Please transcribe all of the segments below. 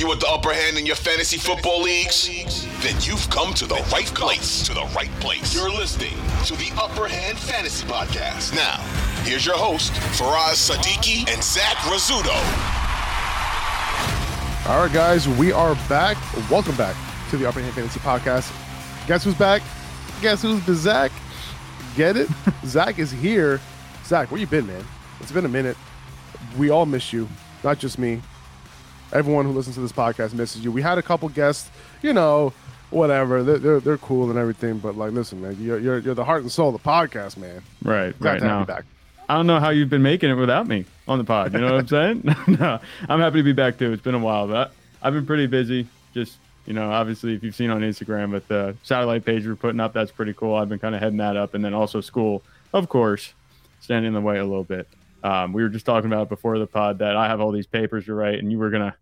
You want the upper hand in your fantasy football leagues? Then you've come to the right place. To the right place. You're listening to the Upper Hand Fantasy Podcast. Now, here's your host, Faraz Siddiqi and Zach Rizzuto. All right, guys, we are back. Welcome back to the Upper Hand Fantasy Podcast. Guess who's back? Guess who's the Zach? Get it? Zach is here. Zach, where you been, man? It's been a minute. We all miss you, not just me everyone who listens to this podcast misses you. We had a couple guests, you know, whatever. They're, they're, they're cool and everything, but like, listen, man, you're, you're, you're the heart and soul of the podcast, man. Right, Glad right. to have now, you back. I don't know how you've been making it without me on the pod. You know what I'm saying? no, I'm happy to be back too. It's been a while, but I've been pretty busy. Just you know, obviously, if you've seen on Instagram with the satellite page we're putting up, that's pretty cool. I've been kind of heading that up, and then also school, of course, standing in the way a little bit. Um, we were just talking about before the pod that I have all these papers to write, and you were gonna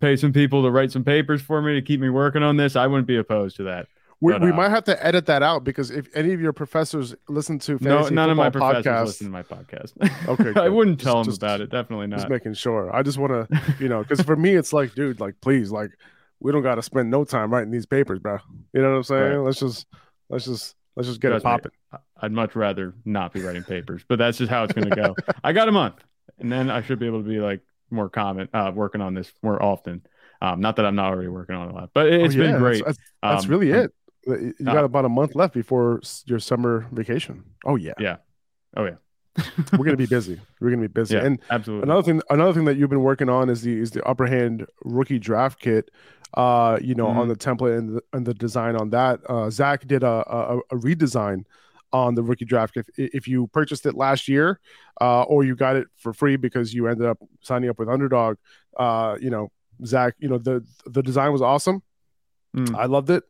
pay some people to write some papers for me to keep me working on this. I wouldn't be opposed to that. We, But, we uh, might have to edit that out because if any of your professors listen to No, none of my professors podcasts, listen to my podcast. Okay, I wouldn't Just- tell them just- about it. Definitely not. just making sure. I just want to, you know, because for me, it's like, dude, like, please, like, we don't got to spend no time writing these papers, bro. You know what I'm saying? Right. Let's just, let's just, let's just get it popping. I'd much rather not be writing papers, but that's just how it's going to go. I got a month, and then I should be able to be like more comment, uh, working on this more often. Um, not that I'm not already working on it a lot, but it, Oh, has yeah, been great. That's, that's Um, really it. You uh, got about a month left before your summer vacation. Oh yeah, Yeah. Oh yeah. we're gonna be busy. We're gonna be busy. Yeah. And Absolutely. another thing, another thing that you've been working on is the is the upper hand rookie draft kit. Uh, you know, Mm-hmm. on the template and the, and the design on that. Uh, Zach did a, a a redesign on the rookie draft kit. If, if you purchased it last year, uh, or you got it for free because you ended up signing up with Underdog, uh, you know, Zach, you know the the design was awesome. Mm. I loved it.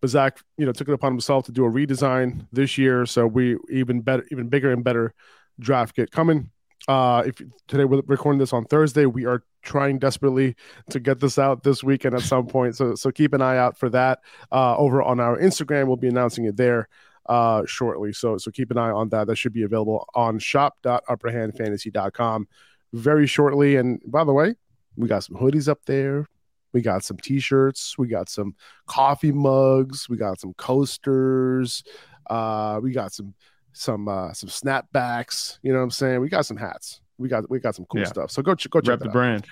But Zach, you know, took it upon himself to do a redesign this year. So we even better, even bigger and better draft kit coming. Uh, if today we're recording this on Thursday, we are trying desperately to get this out this weekend at some point. So so keep an eye out for that. Uh, over on our Instagram, we'll be announcing it there uh shortly. So so keep an eye on that. That should be available on shop.upperhandfantasy.com very shortly. And by the way, we got some hoodies up there. We got some t-shirts. We got some coffee mugs. We got some coasters. Uh, we got some some uh, some snapbacks. You know what I'm saying? We got some hats. We got we got some cool Yeah. stuff. So go ch- go check Rep the out. brand.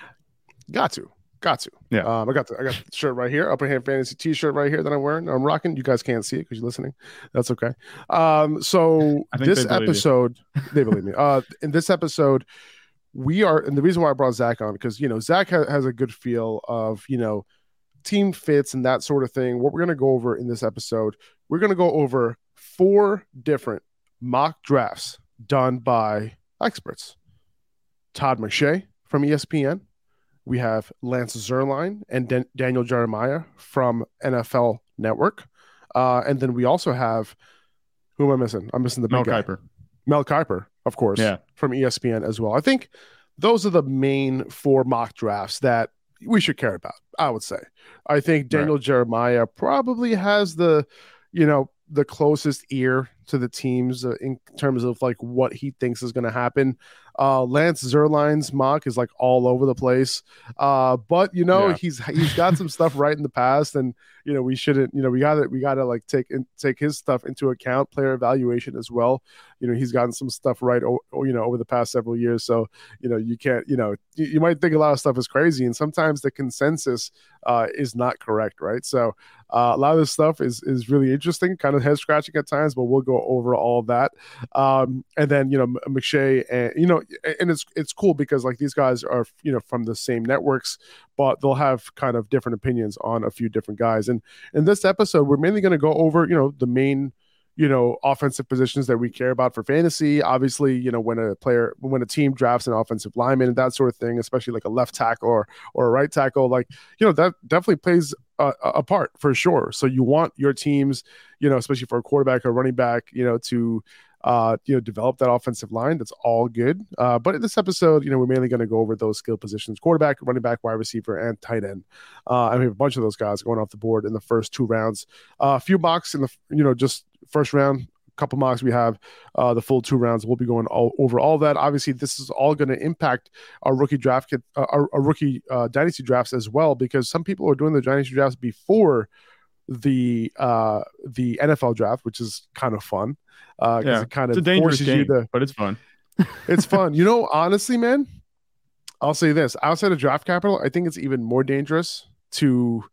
Got to, got to. Yeah. Um, I got the I got the shirt right here, Upper Hand Fantasy T-shirt right here that I'm wearing. I'm rocking. You guys can't see it because you're listening. That's okay. Um, so this they episode, they believe me. Uh, in this episode, we are, and the reason why I brought Zach on because you know Zach ha- has a good feel of you know team fits and that sort of thing. What we're gonna go over in this episode, we're gonna go over four different mock drafts done by experts. Todd McShay from ESPN. We have Lance Zierlein and Dan- Daniel Jeremiah from NFL Network. Uh, and then we also have who am I missing? I'm missing the Mel guy. Kiper. Mel Kiper, of course, Yeah. from ESPN as well. I think those are the main four mock drafts that we should care about. I would say. I think Daniel Jeremiah probably has the, you know, the closest ear to the teams uh, in terms of like what he thinks is going to happen. Uh, Lance Zierlein's mock is like all over the place, uh, but you know Yeah. he's he's got some stuff right in the past, and you know we shouldn't you know we got to we got to like take in, take his stuff into account, player evaluation as well. You know he's gotten some stuff right, o- you know, over the past several years. So you know you can't you know you, you might think a lot of stuff is crazy, and sometimes the consensus uh, is not correct, right? So uh, a lot of this stuff is is really interesting, kind of head scratching at times, but we'll go go over all that. Um, and then you know McShay and you know, and it's it's cool because like these guys are you know from the same networks, but they'll have kind of different opinions on a few different guys. And in this episode, we're mainly going to go over you know the main you know offensive positions that we care about for fantasy. Obviously you know when a player when a team drafts an offensive lineman and that sort of thing especially like a left tackle or or a right tackle like you know that definitely plays a, a part for sure. So you want your teams you know especially for a quarterback or running back you know to uh, you know, develop that offensive line. That's all good. Uh, but in this episode, you know, we're mainly going to go over those skill positions: quarterback, running back, wide receiver, and tight end. Uh, we have a bunch of those guys going off the board in the first two rounds. Uh, a few mocks in the, you know, just first round. Couple mocks we have uh, the full two rounds. We'll be going all, over all that. Obviously, this is all going to impact our rookie draft uh, our, our, rookie uh, dynasty drafts as well, because some people are doing the dynasty drafts before the uh the NFL draft, which is kind of fun. Uh yeah, it kind of forces game, you to but it's fun. it's fun. You know, honestly, man, I'll say this outside of draft capital, I think it's even more dangerous to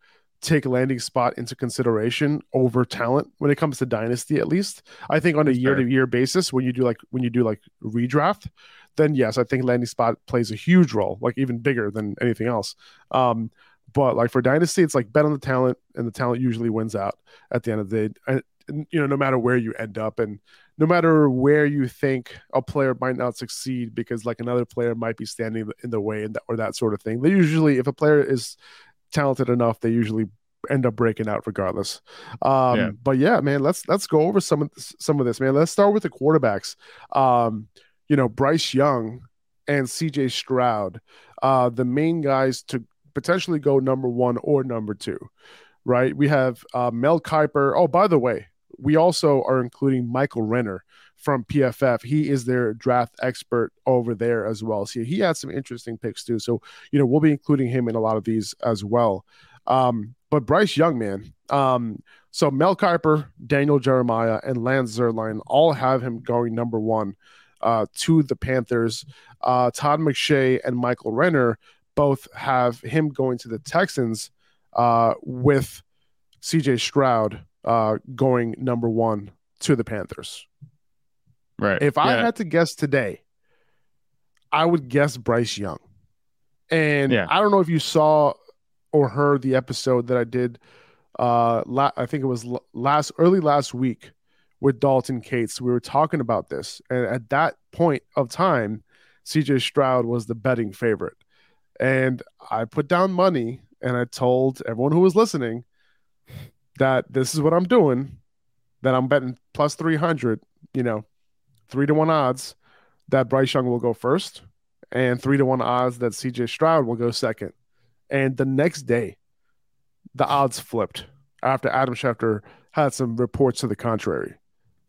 take landing spot into consideration over talent when it comes to dynasty at least i think on a year to year basis when you do like when you do like redraft then yes i think landing spot plays a huge role like even bigger than anything else um but like for dynasty, it's like bet on the talent, and the talent usually wins out at the end of the day. You know, no matter where you end up, and no matter where you think a player might not succeed because like another player might be standing in the way, and that, or that sort of thing. They usually, if a player is talented enough, they usually end up breaking out regardless. Um, yeah. But yeah, man, let's let's go over some of this, some of this, man. Let's start with the quarterbacks. Um, you know, Bryce Young and C.J. Stroud, uh, the main guys to potentially go number one or number two, right? We have uh, Mel Kiper. Oh, by the way, we also are including Michael Renner from PFF. He is their draft expert over there as well. So he had some interesting picks too. So, you know, we'll be including him in a lot of these as well. Um, but Bryce Young, man. Um, so Mel Kiper, Daniel Jeremiah, and Lance Zierlein all have him going number one uh, to the Panthers. Uh, Todd McShay and Michael Renner both have him going to the Texans uh, with CJ Stroud uh, going number one to the Panthers. Right. If I had to guess today, I would guess Bryce Young. And yeah. I don't know if you saw or heard the episode that I did. Uh, la- I think it was last early last week with Dalton Cates. We were talking about this, and at that point of time, CJ Stroud was the betting favorite. And I put down money and I told everyone who was listening that this is what I'm doing, that I'm betting plus 300, you know, three to one odds that Bryce Young will go first and three to one odds that CJ Stroud will go second. And the next day, the odds flipped after Adam Schefter had some reports to the contrary.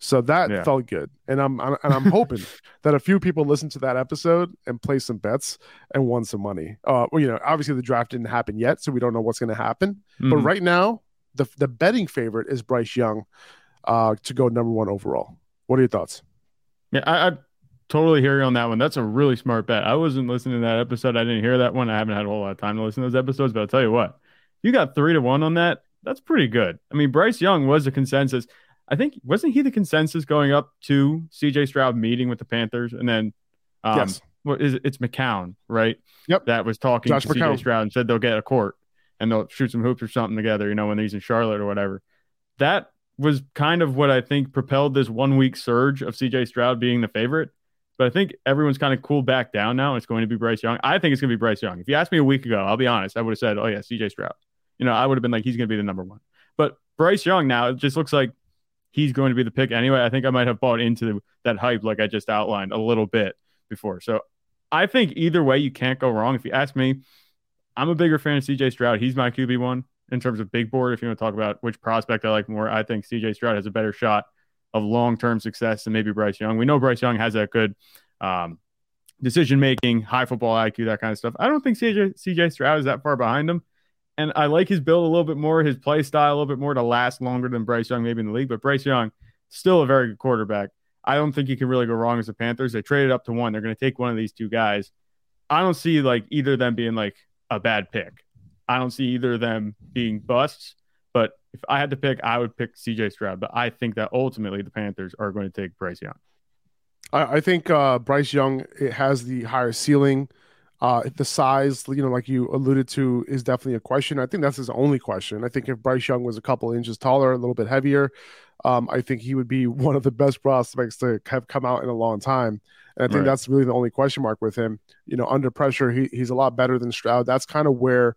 So that yeah. felt good, and I'm, I'm and I'm hoping that a few people listened to that episode and placed some bets and won some money. Uh, well, you know, obviously the draft didn't happen yet, so we don't know what's going to happen. Mm-hmm. But right now, the the betting favorite is Bryce Young uh, to go number one overall. What are your thoughts? Yeah, I, I totally hear you on that one. That's a really smart bet. I wasn't listening to that episode. I didn't hear that one. I haven't had a whole lot of time to listen to those episodes, but I'll tell you what, you got three to one on that. That's pretty good. I mean, Bryce Young was a consensus. I think wasn't he the consensus going up to CJ Stroud meeting with the Panthers, and then um, yes, what is it? It's McCown, right? Yep, that was talking Josh to McCown. CJ Stroud and said they'll get a court and they'll shoot some hoops or something together, you know, when he's in Charlotte or whatever. That was kind of what I think propelled this one week surge of CJ Stroud being the favorite. But I think everyone's kind of cooled back down now. It's going to be Bryce Young. I think it's going to be Bryce Young. If you asked me a week ago, I'll be honest, I would have said, oh, yeah, CJ Stroud. You know, I would have been like, he's going to be the number one. But Bryce Young now, it just looks like he's going to be the pick anyway. I think I might have bought into that hype, like I just outlined a little bit before. So I think either way, you can't go wrong. If you ask me, I'm a bigger fan of CJ Stroud. He's my QB one in terms of big board. If you want to talk about which prospect I like more, I think CJ Stroud has a better shot of long term success than maybe Bryce Young. We know Bryce Young has that good um, decision making, high football IQ, that kind of stuff. I don't think CJ, CJ Stroud is that far behind him. And I like his build a little bit more, his play style a little bit more to last longer than Bryce Young, maybe in the league. But Bryce Young, still a very good quarterback. I don't think you can really go wrong as the Panthers. They traded up to one. They're going to take one of these two guys. I don't see like either of them being like a bad pick. I don't see either of them being busts. But if I had to pick, I would pick CJ Stroud. But I think that ultimately the Panthers are going to take Bryce Young. I, I think uh, Bryce Young it has the higher ceiling. Uh, the size, you know, like you alluded to, is definitely a question. I think that's his only question. I think if Bryce Young was a couple inches taller, a little bit heavier, um, I think he would be one of the best prospects to have come out in a long time. And I think right. that's really the only question mark with him. You know, under pressure, he, he's a lot better than Stroud. That's kind of where,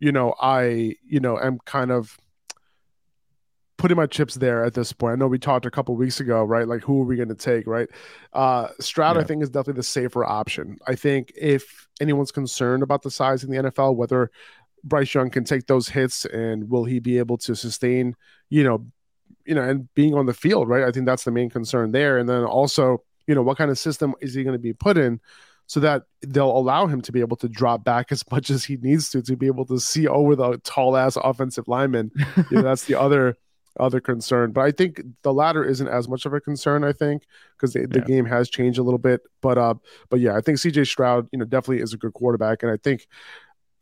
you know, I, you know, am kind of putting my chips there at this point. I know we talked a couple weeks ago, right? Like who are we going to take, right? Uh Stroud, yeah. I think, is definitely the safer option. I think if anyone's concerned about the size in the NFL, whether Bryce Young can take those hits and will he be able to sustain, you know, you know, and being on the field, right? I think that's the main concern there. And then also, you know, what kind of system is he going to be put in? so that they'll allow him to be able to drop back as much as he needs to to be able to see over the tall ass offensive lineman. you know, that's the other other concern. But I think the latter isn't as much of a concern. I think because the, the yeah. game has changed a little bit. But uh, but yeah, I think C.J. Stroud, you know, definitely is a good quarterback, and I think,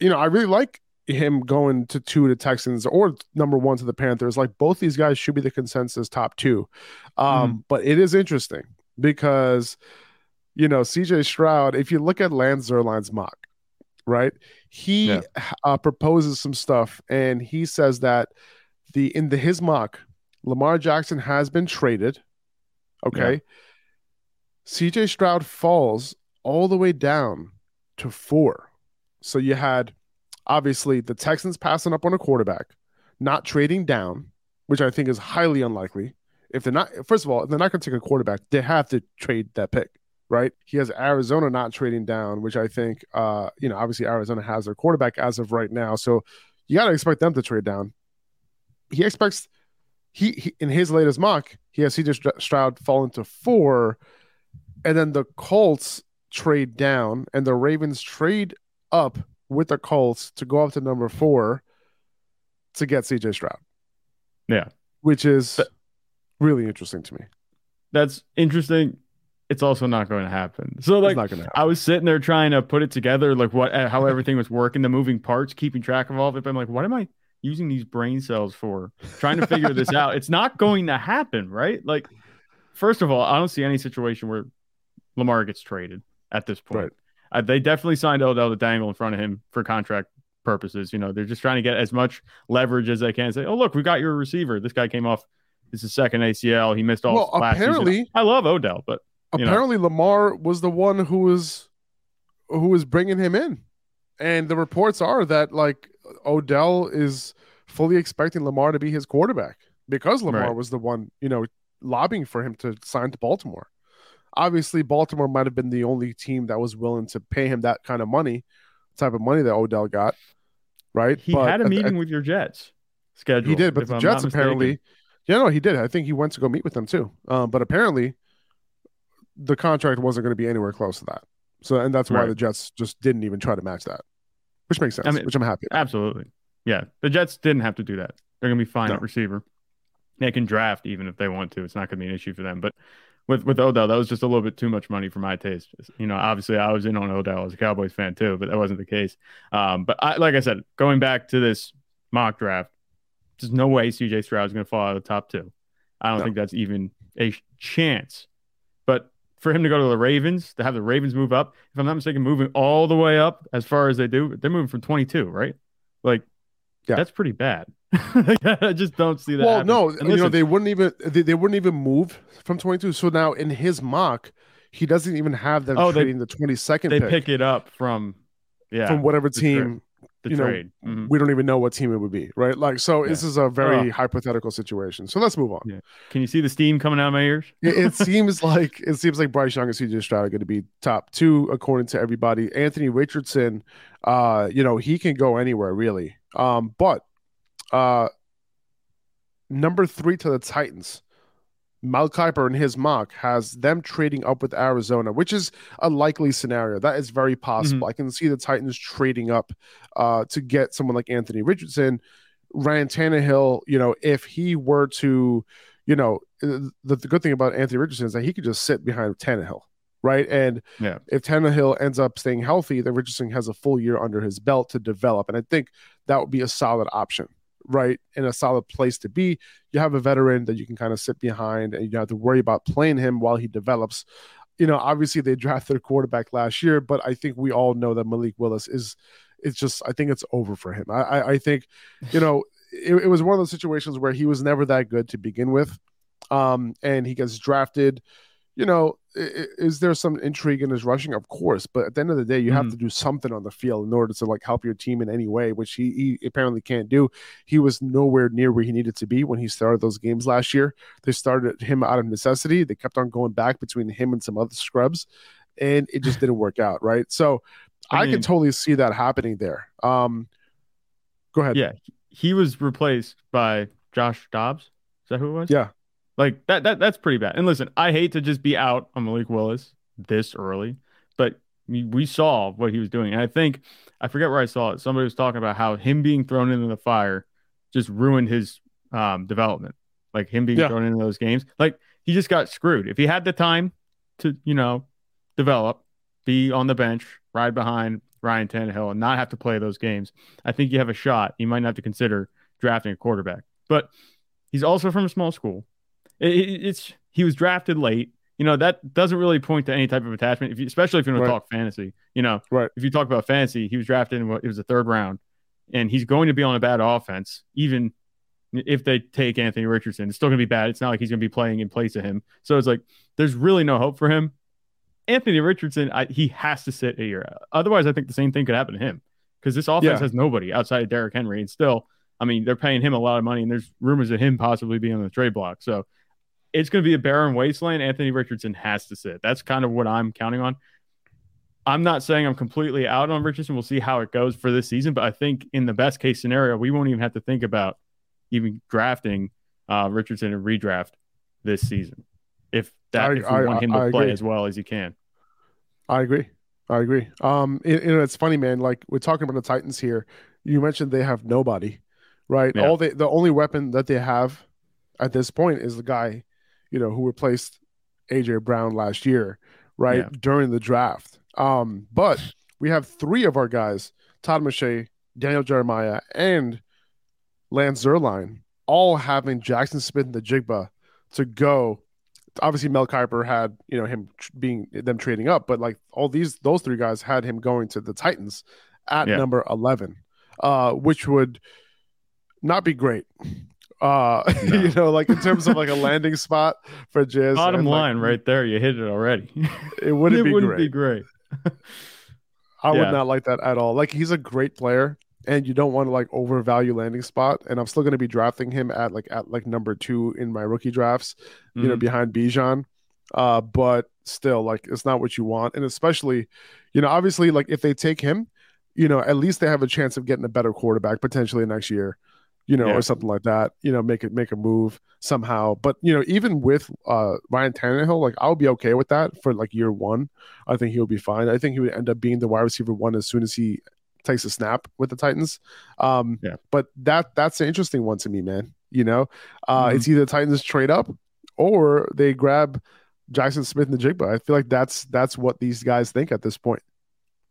you know, I really like him going to two to Texans or number one to the Panthers. Like both these guys should be the consensus top two. Um, mm. But it is interesting because, you know, CJ Stroud, if you look at Lance Zierlein's mock, right, he yeah. uh, proposes some stuff and he says that the in the his mock, Lamar Jackson has been traded. Okay. Yeah. CJ Stroud falls all the way down to four. So you had obviously the Texans passing up on a quarterback, not trading down, which I think is highly unlikely. If they're not, first of all, if they're not going to take a quarterback, they have to trade that pick, right? He has Arizona not trading down, which I think, uh, you know, obviously Arizona has their quarterback as of right now. So you got to expect them to trade down he expects he, he, in his latest mock he has CJ Stroud fall into four, and then the Colts trade down, and the Ravens trade up with the Colts to go up to number four to get CJ Stroud. Yeah, which is really interesting to me. That's interesting. It's also not going to happen. So like, I was sitting there trying to put it together, like what, how everything was working, the moving parts, keeping track of all of it. But I'm like, what am I? Using these brain cells for trying to figure this out. It's not going to happen, right? Like, first of all, I don't see any situation where Lamar gets traded at this point. Right. Uh, they definitely signed Odell to dangle in front of him for contract purposes. You know, they're just trying to get as much leverage as they can. Say, oh look, we got your receiver. This guy came off. This is second ACL. He missed all. Well, apparently, season. I love Odell, but apparently know. Lamar was the one who was who was bringing him in, and the reports are that like Odell is fully expecting Lamar to be his quarterback because Lamar right. was the one, you know, lobbying for him to sign to Baltimore. Obviously, Baltimore might have been the only team that was willing to pay him that kind of money, type of money that Odell got. Right? He but had a meeting with your Jets scheduled. He did, but the I'm Jets apparently, yeah, no, he did. I think he went to go meet with them too. Um, but apparently, the contract wasn't going to be anywhere close to that. So, and that's why right. the Jets just didn't even try to match that which makes sense. I mean, which I'm happy. About. Absolutely, yeah. The Jets didn't have to do that. They're gonna be fine no. at receiver. They can draft even if they want to. It's not gonna be an issue for them. But with with Odell, that was just a little bit too much money for my taste. You know, obviously I was in on Odell as a Cowboys fan too, but that wasn't the case. Um, but I, like I said, going back to this mock draft, there's no way CJ Stroud is going to fall out of the top two. I don't no. think that's even a chance. But for him to go to the Ravens, to have the Ravens move up, if I'm not mistaken, moving all the way up as far as they do, they're moving from 22, right? Like, yeah. that's pretty bad. I just don't see that. Well, happen. no, you know they wouldn't even they, they wouldn't even move from 22. So now in his mock, he doesn't even have them oh, trading they, the 22nd. They pick, pick it up from yeah from whatever team the you trade. Know, mm-hmm. We don't even know what team it would be, right? Like, so yeah. this is a very oh. hypothetical situation. So let's move on. Yeah. Can you see the steam coming out of my ears? it, it seems like it seems like Bryce Young and CJ Stroud are going to be top two according to everybody. Anthony Richardson, uh, you know, he can go anywhere really. Um, but uh, number three to the Titans. Mel Kiper in his mock has them trading up with Arizona, which is a likely scenario. That is very possible. Mm-hmm. I can see the Titans trading up uh, to get someone like Anthony Richardson. Ryan Tannehill, you know, if he were to, you know, the, the good thing about Anthony Richardson is that he could just sit behind Tannehill, right? And yeah. if Tannehill ends up staying healthy, then Richardson has a full year under his belt to develop. And I think that would be a solid option right, in a solid place to be. You have a veteran that you can kind of sit behind and you don't have to worry about playing him while he develops. You know, obviously they drafted a quarterback last year, but I think we all know that Malik Willis is it's just I think it's over for him. I I, I think, you know, it, it was one of those situations where he was never that good to begin with. Um, and he gets drafted you know, is there some intrigue in his rushing? Of course, but at the end of the day, you mm-hmm. have to do something on the field in order to like help your team in any way, which he, he, apparently can't do. He was nowhere near where he needed to be when he started those games last year. They started him out of necessity. They kept on going back between him and some other scrubs, and it just didn't work out. Right. So I, mean, I can totally see that happening there. Um, go ahead. Yeah, he was replaced by Josh Dobbs. Is that who it was? Yeah. Like that that that's pretty bad. And listen, I hate to just be out on Malik Willis this early, but we, saw what he was doing. And I think I forget where I saw it. Somebody was talking about how him being thrown into the fire just ruined his um, development. Like him being yeah. thrown into those games. Like he just got screwed. If he had the time to, you know, develop, be on the bench, ride behind Ryan Tannehill, and not have to play those games, I think you have a shot. You might not have to consider drafting a quarterback. But he's also from a small school. It, it's he was drafted late. You know that doesn't really point to any type of attachment, if you, especially if you want right. to talk fantasy. You know, right? If you talk about fantasy, he was drafted in what it was the third round, and he's going to be on a bad offense, even if they take Anthony Richardson. It's still going to be bad. It's not like he's going to be playing in place of him. So it's like there's really no hope for him. Anthony Richardson, I, he has to sit a year. Otherwise, I think the same thing could happen to him because this offense yeah. has nobody outside of Derrick Henry, and still, I mean, they're paying him a lot of money, and there's rumors of him possibly being on the trade block. So it's going to be a barren wasteland. Anthony Richardson has to sit. That's kind of what I'm counting on. I'm not saying I'm completely out on Richardson. We'll see how it goes for this season, but I think in the best case scenario, we won't even have to think about even drafting uh, Richardson and redraft this season if that I, if we I, want him to I play agree. as well as he can. I agree. I agree. Um, you know, it's funny, man. Like we're talking about the Titans here. You mentioned they have nobody, right? Yeah. All they the only weapon that they have at this point is the guy you know, who replaced AJ Brown last year, right yeah. during the draft. Um, but we have three of our guys, Todd McShay, Daniel Jeremiah, and Lance Zierlein, all having Jaxon Smith and Jigba to go. Obviously, Mel Kiper had you know him being them trading up, but like all these those three guys had him going to the Titans at yeah. number eleven, uh, which would not be great uh no. you know like in terms of like a landing spot for jazz bottom line like, right there you hit it already it wouldn't, it be, wouldn't great. be great i yeah. would not like that at all like he's a great player and you don't want to like overvalue landing spot and i'm still going to be drafting him at like at like number two in my rookie drafts mm-hmm. you know mm-hmm. behind bijan uh but still like it's not what you want and especially you know obviously like if they take him you know at least they have a chance of getting a better quarterback potentially next year you know, yeah. or something like that. You know, make it make a move somehow. But you know, even with uh Ryan Tannehill, like I'll be okay with that for like year one. I think he'll be fine. I think he would end up being the wide receiver one as soon as he takes a snap with the Titans. Um, yeah. But that that's an interesting one to me, man. You know, uh, mm-hmm. it's either Titans trade up or they grab Jaxon Smith-Njigba. I feel like that's that's what these guys think at this point.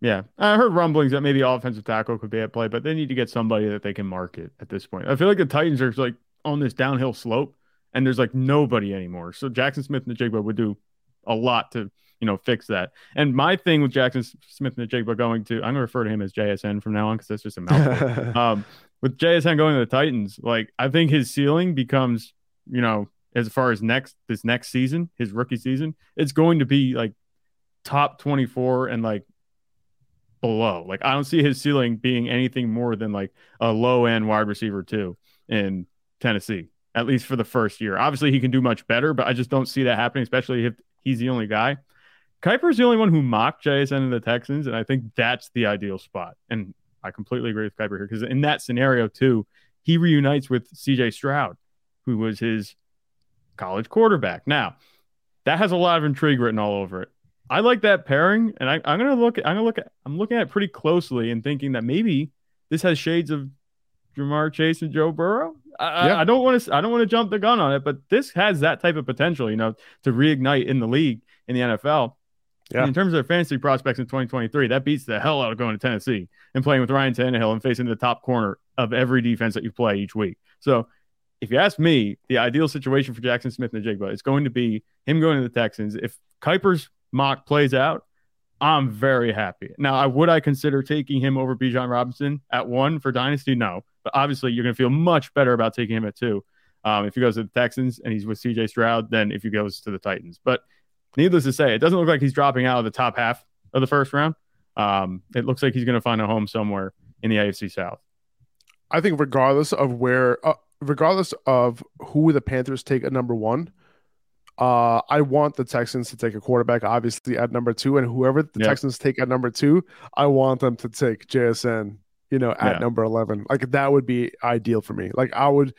Yeah, I heard rumblings that maybe offensive tackle could be at play, but they need to get somebody that they can market at this point. I feel like the Titans are like on this downhill slope, and there's like nobody anymore. So Jaxon Smith-Njigba would do a lot to you know fix that. And my thing with Jaxon Smith-Njigba going to, I'm gonna refer to him as JSN from now on because that's just a mouthful. um, with JSN going to the Titans, like I think his ceiling becomes, you know, as far as next this next season, his rookie season, it's going to be like top 24 and like below. Like I don't see his ceiling being anything more than like a low end wide receiver two in Tennessee, at least for the first year. Obviously, he can do much better, but I just don't see that happening, especially if he's the only guy. Kiper's the only one who mocked JSN and the Texans, and I think that's the ideal spot. And I completely agree with Kiper here because in that scenario too, he reunites with CJ Stroud, who was his college quarterback. Now, that has a lot of intrigue written all over it. I like that pairing, and I, am gonna look. I'm gonna look at. I'm looking at it pretty closely and thinking that maybe this has shades of Ja'Marr Chase and Joe Burrow. I, yeah. I, I don't want to. I don't want to jump the gun on it, but this has that type of potential, you know, to reignite in the league in the NFL. Yeah. And in terms of their fantasy prospects in 2023, that beats the hell out of going to Tennessee and playing with Ryan Tannehill and facing the top corner of every defense that you play each week. So if you ask me, the ideal situation for Jaxon Smith-Njigba is going to be him going to the Texans. If Kiper's mock plays out, I'm very happy. Now, I would I consider taking him over Bijan Robinson at one for Dynasty? No, but obviously you're going to feel much better about taking him at two. Um, if he goes to the Texans and he's with CJ Stroud, then if he goes to the Titans. But needless to say, it doesn't look like he's dropping out of the top half of the first round. Um, it looks like he's going to find a home somewhere in the AFC South. I think regardless of where, uh, regardless of who the Panthers take at number one, uh, I want the Texans to take a quarterback, obviously at number two, and whoever the yep. Texans take at number two, I want them to take JSN, you know, at yeah. number eleven. Like that would be ideal for me. Like I would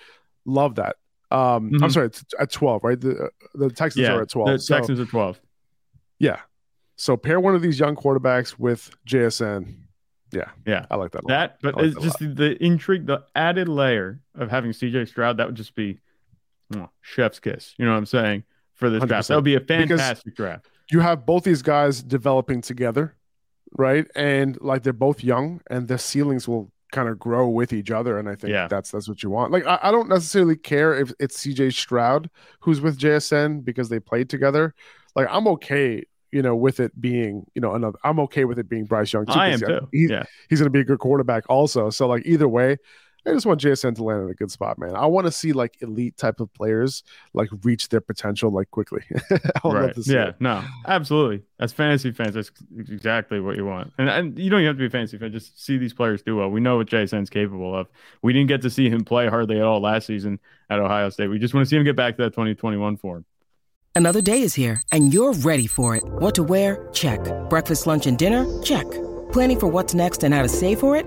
love that. Um, mm-hmm. I'm sorry, it's at twelve, right? The uh, the Texans yeah, are at twelve. The so, Texans are twelve. Yeah. So pair one of these young quarterbacks with JSN. Yeah, yeah, I like that. That, but like it's just the intrigue, the added layer of having CJ Stroud. That would just be oh, chef's kiss. You know what I'm saying? For this 100%. draft, that would be a fantastic because draft. You have both these guys developing together, right? And like they're both young, and their ceilings will kind of grow with each other. And I think yeah. that's that's what you want. Like I, I don't necessarily care if it's CJ Stroud who's with JSN because they played together. Like I'm okay you know, with it being, you know, another, I'm okay with it being Bryce Young. Too, I am too. Yeah. He's going to be a good quarterback also. So, like, either way, I just want JSN to land in a good spot, man. I want to see like elite type of players like reach their potential like quickly. right. yeah. It. No. Absolutely. As fantasy fans, that's exactly what you want. And and you don't even have to be a fantasy fan. Just see these players do well. We know what JSN's capable of. We didn't get to see him play hardly at all last season at Ohio State. We just want to see him get back to that 2021 form. Another day is here, and you're ready for it. What to wear? Check. Breakfast, lunch, and dinner? Check. Planning for what's next and how to save for it?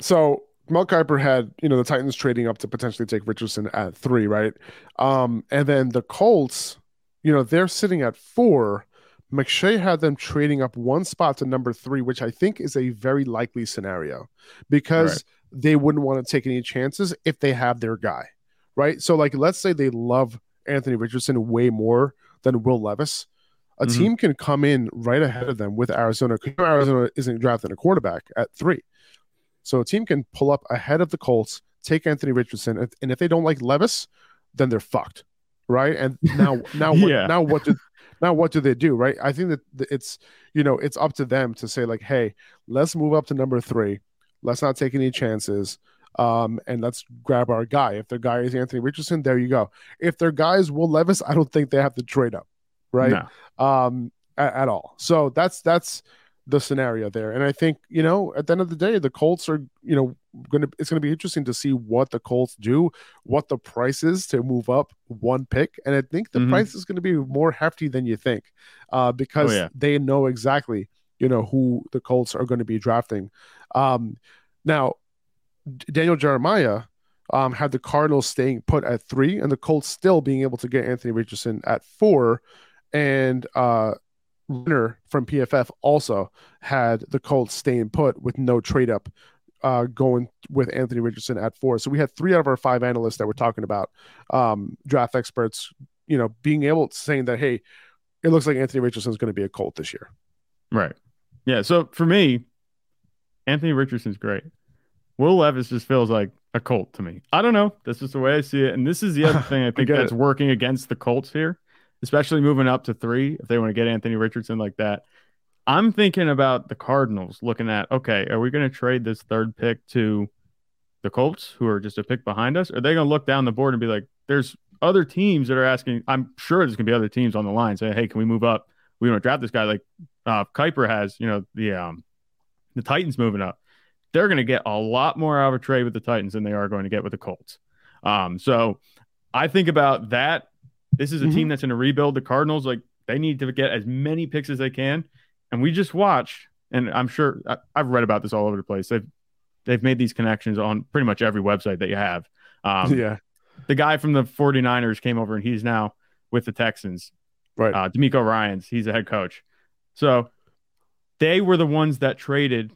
So Mel Kiper had, you know, the Titans trading up to potentially take Richardson at three, right? Um, and then the Colts, you know, they're sitting at four. McShay had them trading up one spot to number three, which I think is a very likely scenario because right. they wouldn't want to take any chances if they have their guy, right? So, like, let's say they love Anthony Richardson way more than Will Levis. A mm-hmm. team can come in right ahead of them with Arizona. Because Arizona isn't drafting a quarterback at three. So a team can pull up ahead of the Colts, take Anthony Richardson, and if they don't like Levis, then they're fucked, right? And now, now, yeah. what, now what do now what do they do, right? I think that it's you know it's up to them to say like, hey, let's move up to number three. Let's not take any chances. Um, and let's grab our guy. If their guy is Anthony Richardson, there you go. If their guy is Will Levis, I don't think they have to trade up, right? No. Um, at, at all. So that's that's the scenario there. And I think, you know, at the end of the day, the Colts are, you know, going to, it's going to be interesting to see what the Colts do, what the price is to move up one pick. And I think the mm-hmm. price is going to be more hefty than you think uh, because oh, yeah. they know exactly, you know, who the Colts are going to be drafting. Um, now, Daniel Jeremiah um, had the Cardinals staying put at three and the Colts still being able to get Anthony Richardson at four. And, uh, Renner from PFF also had the Colts staying put with no trade up uh, going with Anthony Richardson at four. So we had three out of our five analysts that were talking about um, draft experts, you know, being able to saying that, hey, it looks like Anthony Richardson is going to be a Colt this year. Right. Yeah. So for me, Anthony Richardson's great. Will Levis just feels like a Colt to me. I don't know. That's just the way I see it. And this is the other thing I think I that's it. working against the Colts here especially moving up to three if they want to get Anthony Richardson like that. I'm thinking about the Cardinals looking at okay, are we going to trade this third pick to the Colts, who are just a pick behind us? Are they going to look down the board and be like, there's other teams that are asking? I'm sure there's going to be other teams on the line saying, hey, can we move up? We want to draft this guy. Like uh, Kiper has, you know, the um, the Titans moving up. They're going to get a lot more out of a trade with the Titans than they are going to get with the Colts. Um, so I think about that. This is a mm-hmm. team that's in a rebuild. The Cardinals, like, they need to get as many picks as they can. And we just watched, and I'm sure I, I've read about this all over the place. They've they've made these connections on pretty much every website that you have. Um, yeah. The guy from the 49ers came over and he's now with the Texans. Right. Uh, DeMeco Ryans, he's a head coach. So they were the ones that traded,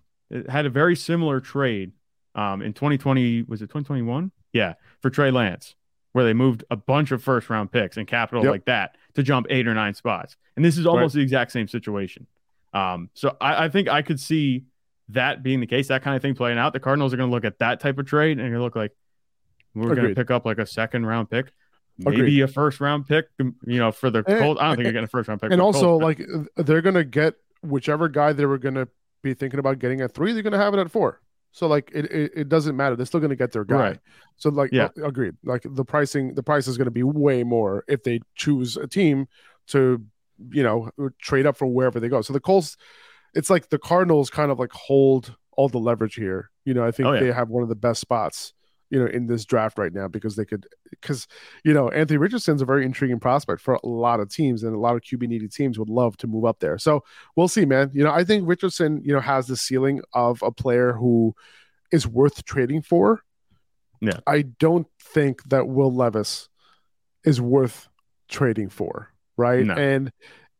had a very similar trade um, in 2020. Was it 2021? Yeah, for Trey Lance, where they moved a bunch of first round picks and capital yep. like that to jump eight or nine spots. And this is almost right. the exact same situation. Um, so I, I, think I could see that being the case, that kind of thing playing out. The Cardinals are going to look at that type of trade and look like we're going to pick up like a second round pick, maybe Agreed. a first round pick, you know, for the Colts. I don't think you're getting a first round pick. And also, like, they're going to get whichever guy they were going to be thinking about getting at three, they're going to have it at four. So like it, it, it, doesn't matter. They're still going to get their guy. Right. So like yeah. Uh, agreed. Like the pricing, the price is going to be way more if they choose a team to, you know, trade up for wherever they go. So the Colts, it's like the Cardinals kind of like hold all the leverage here. You know, I think oh, yeah. they have one of the best spots you know, in this draft right now because they could, because, you know, Anthony Richardson's a very intriguing prospect for a lot of teams and a lot of QB needy teams would love to move up there. So we'll see, man. You know, I think Richardson, you know, has the ceiling of a player who is worth trading for. Yeah. I don't think that Will Levis is worth trading for, right? No. And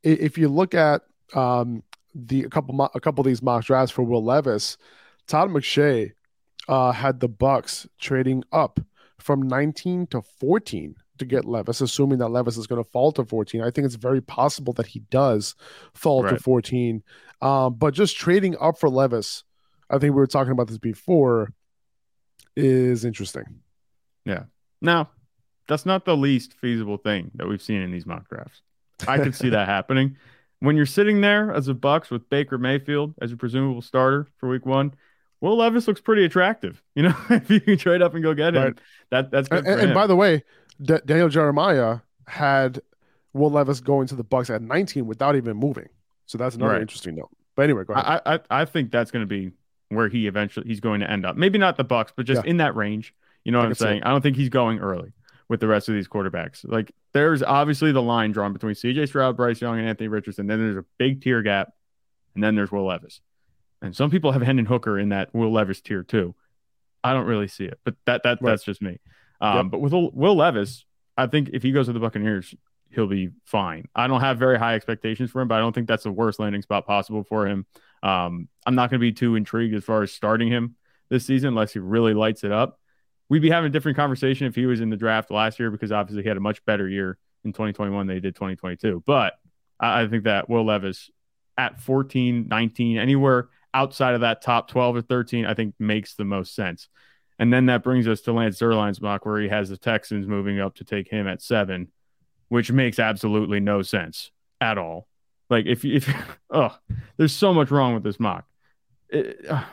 if you look at um, the a couple a couple of these mock drafts for Will Levis, Todd McShay uh, had the Bucs trading up from 19 to 14 to get Levis, assuming that Levis is going to fall to 14. I think it's very possible that he does fall right. to 14. Um, but just trading up for Levis, I think we were talking about this before, is interesting. Yeah. Now, that's not the least feasible thing that we've seen in these mock drafts. I could see that happening. When you're sitting there as a Bucs with Baker Mayfield as a presumable starter for week one, Will Levis looks pretty attractive. You know, if you can trade up and go get him, right. that that's good. And, and by the way, D- Daniel Jeremiah had Will Levis going to the Bucs at 19 without even moving. So that's another right. interesting note. But anyway, go ahead. I, I, I think that's going to be where he eventually he's going to end up. Maybe not the Bucs, but just yeah. in that range. You know what I am saying? I don't think he's going early with the rest of these quarterbacks. Like there's obviously the line drawn between CJ Stroud, Bryce Young, and Anthony Richardson. Then there's a big tier gap, and then there's Will Levis. And some people have Hendon Hooker in that Will Levis tier too. I don't really see it, but that that right. that's just me. Um, yep. But with Will Levis, I think if he goes to the Buccaneers, he'll be fine. I don't have very high expectations for him, but I don't think that's the worst landing spot possible for him. Um, I'm not going to be too intrigued as far as starting him this season unless he really lights it up. We'd be having a different conversation if he was in the draft last year because obviously he had a much better year in 2021 than he did 2022. But I, I think that Will Levis at 14, 19, anywhere outside of that top 12 or 13, I think makes the most sense. And then that brings us to Lance Zierlein's mock, where he has the Texans moving up to take him at seven, which makes absolutely no sense at all. Like if if oh, there's so much wrong with this mock. It, uh,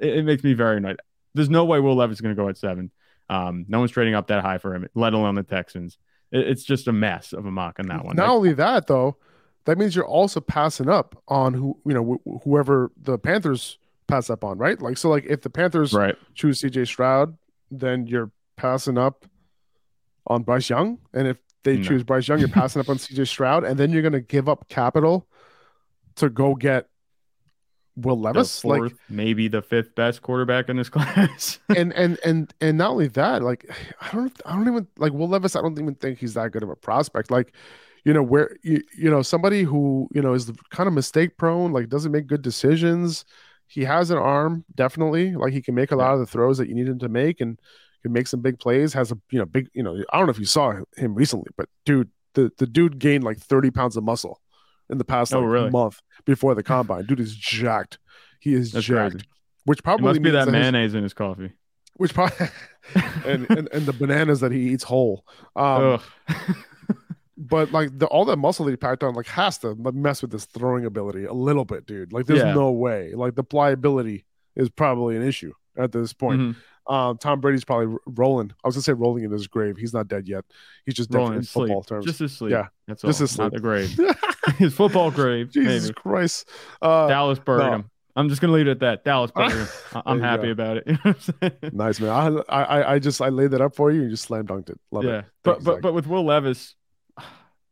it, it, makes me very annoyed. There's no way Will Levis is going to go at seven. Um, no one's trading up that high for him, let alone the Texans. It, it's just a mess of a mock on that one. Not like, only that, though, that means you're also passing up on who you know wh- whoever the Panthers pass up on, right? Like so, like if the Panthers right. choose C.J. Stroud, then you're passing up on Bryce Young, and if they no. choose Bryce Young, you're passing up on C.J. Stroud, and then you're going to give up capital to go get Will Levis, fourth, like maybe the fifth best quarterback in this class. and and and and not only that, like I don't I don't even like Will Levis. I don't even think he's that good of a prospect. Like you know where you, you know somebody who you know is kind of mistake prone like doesn't make good decisions he has an arm definitely like he can make a lot of the throws that you need him to make and can make some big plays has a you know big you know i don't know if you saw him recently but dude the, the dude gained like 30 pounds of muscle in the past oh, like, really? month before the combine. Dude is jacked. He is That's jacked. crazy. which probably it must be that, that mayonnaise his, in his coffee. Which probably and, and, and the bananas that he eats whole. Um but like the all that muscle that he packed on like has to mess with his throwing ability a little bit, dude. Like there's yeah. no way. Like the pliability is probably an issue at this point. Mm-hmm. Um, Tom Brady's probably rolling. I was gonna say rolling in his grave. He's not dead yet. He's just rolling dead in asleep. football terms. Just his sleep. Yeah, that's just all. his Not sleep. the grave. his football grave. Jesus maybe. Christ. Uh, Dallas buried no. him. I'm just gonna leave it at that. Dallas buried him. I'm happy go. about it. You know what I'm saying? nice man. I, I I just I laid that up for you and you just slam dunked it. Love yeah, it. but but but with Will Levis,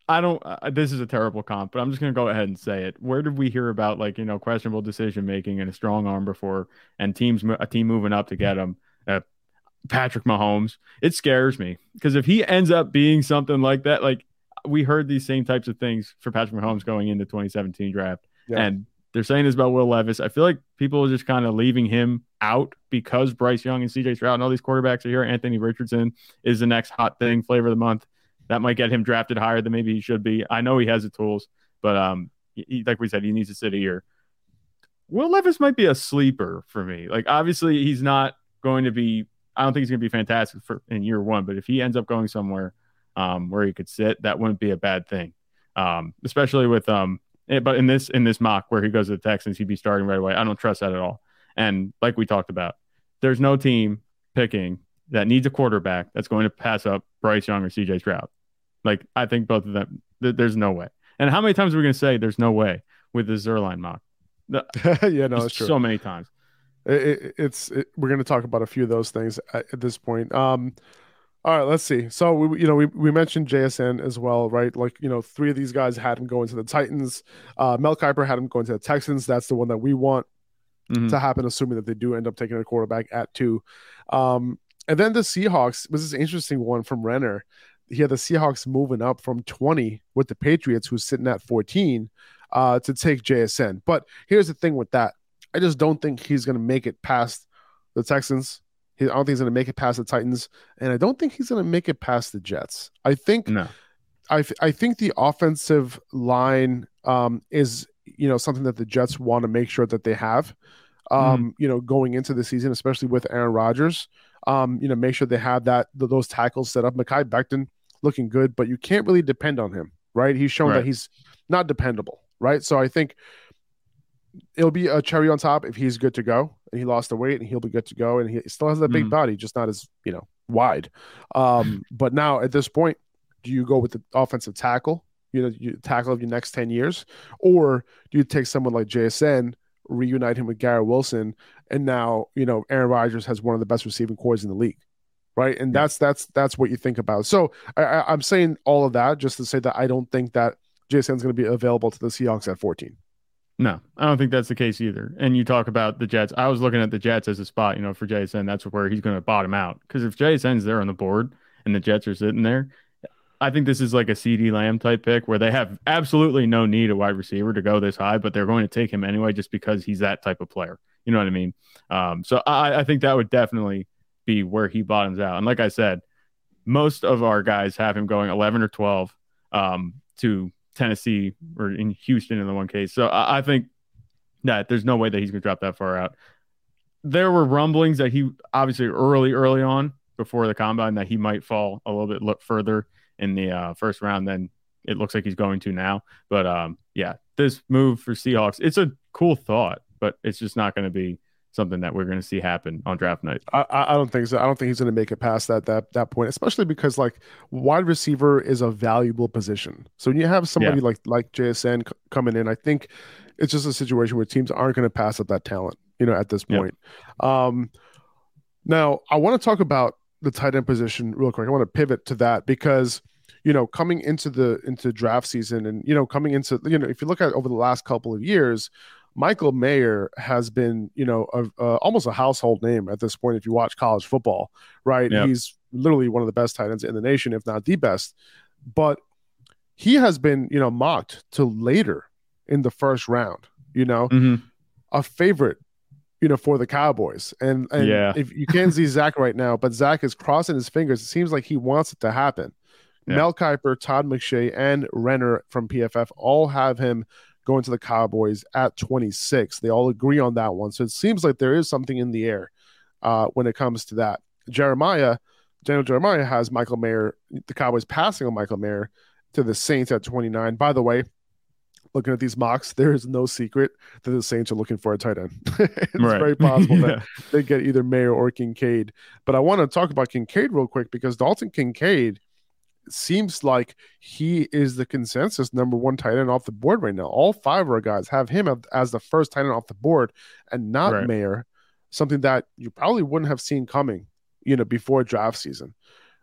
I don't. Uh, this is a terrible comp, but I'm just gonna go ahead and say it. Where did we hear about like you know questionable decision making and a strong arm before, and teams a team moving up to get him? Uh, Patrick Mahomes. It scares me because if he ends up being something like that, like we heard these same types of things for Patrick Mahomes going into 2017 draft, Yeah. and they're saying this about Will Levis. I feel like people are just kind of leaving him out because Bryce Young and CJ Stroud and all these quarterbacks are here. Anthony Richardson is the next hot thing, flavor of the month. That might get him drafted higher than maybe he should be. I know he has the tools, but um, he- like we said, he needs to sit a year. Will Levis might be a sleeper for me. Like obviously he's not going to be. I don't think he's going to be fantastic for in year one, but if he ends up going somewhere um, where he could sit, that wouldn't be a bad thing. Um, especially with um, eh, but in this in this mock where he goes to the Texans, he'd be starting right away. I don't trust that at all. And like we talked about, there's no team picking that needs a quarterback that's going to pass up Bryce Young or CJ Stroud. Like I think both of them, th- there's no way. And how many times are we going to say there's no way with the Zierlein mock? yeah, no, it's true. So many times. It, it, it's it, we're going to talk about a few of those things at, at this point. Um, all right, let's see. So we you know we, we mentioned JSN as well, right? Like you know three of these guys had him going to the Titans. Uh, Mel Kiper had him going to the Texans. That's the one that we want Mhm. to happen, assuming that they do end up taking a quarterback at two. Um, and then the Seahawks was this interesting one from Renner. He had the Seahawks moving up from 20 with the Patriots, who's sitting at 14, uh, to take JSN. But here's the thing with that. I just don't think he's going to make it past the Texans. I don't think he's going to make it past the Titans, and I don't think he's going to make it past the Jets. I think No. I I think the offensive line um, is you know something that the Jets want to make sure that they have. Um, You know, going into the season, especially with Aaron Rodgers, um, you know, make sure they have that th- those tackles set up. Mekhi Becton looking good, but you can't really depend on him, right? He's shown that he's not dependable, right? So I think it'll be a cherry on top if he's good to go and he lost the weight and he'll be good to go and he still has that big Mhm. body, just not as you know wide. Um, but now at this point, do you go with the offensive tackle? You know, you tackle of your next 10 years, or do you take someone like JSN, reunite him with Garrett Wilson, and now you know Aaron Rodgers has one of the best receiving corps in the league, right? And Yeah. that's that's that's what you think about. So I, I'm saying all of that just to say that I don't think that JSN's going to be available to the Seahawks at 14. No, I don't think that's the case either. And you talk about the Jets. I was looking at the Jets as a spot, you know, for JSN. That's where he's going to bottom out. Because if JSN's there on the board and the Jets are sitting there, I think this is like a CeeDee Lamb type pick where they have absolutely no need a wide receiver to go this high, but they're going to take him anyway just because he's that type of player. You know what I mean? Um, so I, I think that would definitely be where he bottoms out. And like I said, most of our guys have him going 11 or 12 um, to Tennessee or in Houston in the one case. So I, I think that there's no way that he's going to drop that far out. There were rumblings that he obviously early, early on before the combine that he might fall a little bit look further in the uh, first round than it looks like he's going to now. But um, yeah, this move for Seahawks, it's a cool thought, but it's just not going to be something that we're going to see happen on draft night. I, I don't think so. I don't think he's going to make it past that that that point, especially because like wide receiver is a valuable position. So when you have somebody like like JSN c- coming in, I think it's just a situation where teams aren't going to pass up that talent. You know, at this Yep. point. Um, now I want to talk about the tight end position real quick. I want to pivot to that because you know coming into the into draft season and you know coming into you know if you look at over the last couple of years Michael Mayer has been, you know, a, a, almost a household name at this point. If you watch college football, right? Yep. He's literally one of the best tight ends in the nation, if not the best. But he has been, you know, mocked to later in the first round. You know, Mhm. a favorite, you know, for the Cowboys. And and Yeah. if you can't see Zach right now, but Zach is crossing his fingers. It seems like he wants it to happen. Yeah. Mel Kiper, Todd McShay, and Renner from PFF all have him going to the Cowboys at 26. They all agree on that one. So it seems like there is something in the air uh, when it comes to that. Jeremiah, Daniel Jeremiah has Michael Mayer, the Cowboys passing on Michael Mayer to the Saints at 29. By the way, looking at these mocks, there is no secret that the Saints are looking for a tight end. it's Right. very possible Yeah. that they get either Mayer or Kincaid. But I want to talk about Kincaid real quick because Dalton Kincaid seems like he is the consensus number one tight end off the board right now. All five of our guys have him as- the first tight end off the board and not Right. Mayer, something that you probably wouldn't have seen coming, you know, before draft season.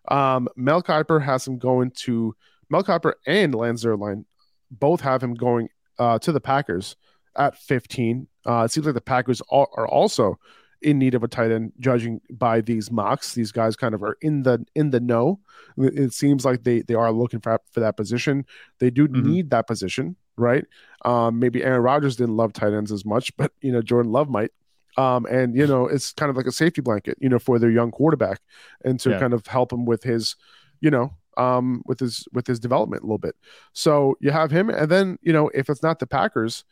Um, Mel Kiper has him going to Mel Kiper and Lance Zierlein both have him going uh, to the Packers at 15. Uh, it seems like the Packers are also in need of a tight end, judging by these mocks. These guys kind of are in the in the know. It seems like they they are looking for for that position. They do Mhm. need that position, right? Um, maybe Aaron Rodgers didn't love tight ends as much, but you know Jordan Love might. Um, and you know it's kind of like a safety blanket, you know, for their young quarterback, and to Yeah. kind of help him with his, you know, um, with his with his development a little bit. So you have him, and then you know if it's not the Packers,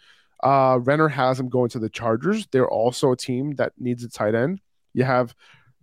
uh, Renner has him going to the Chargers. They're also a team that needs a tight end. You have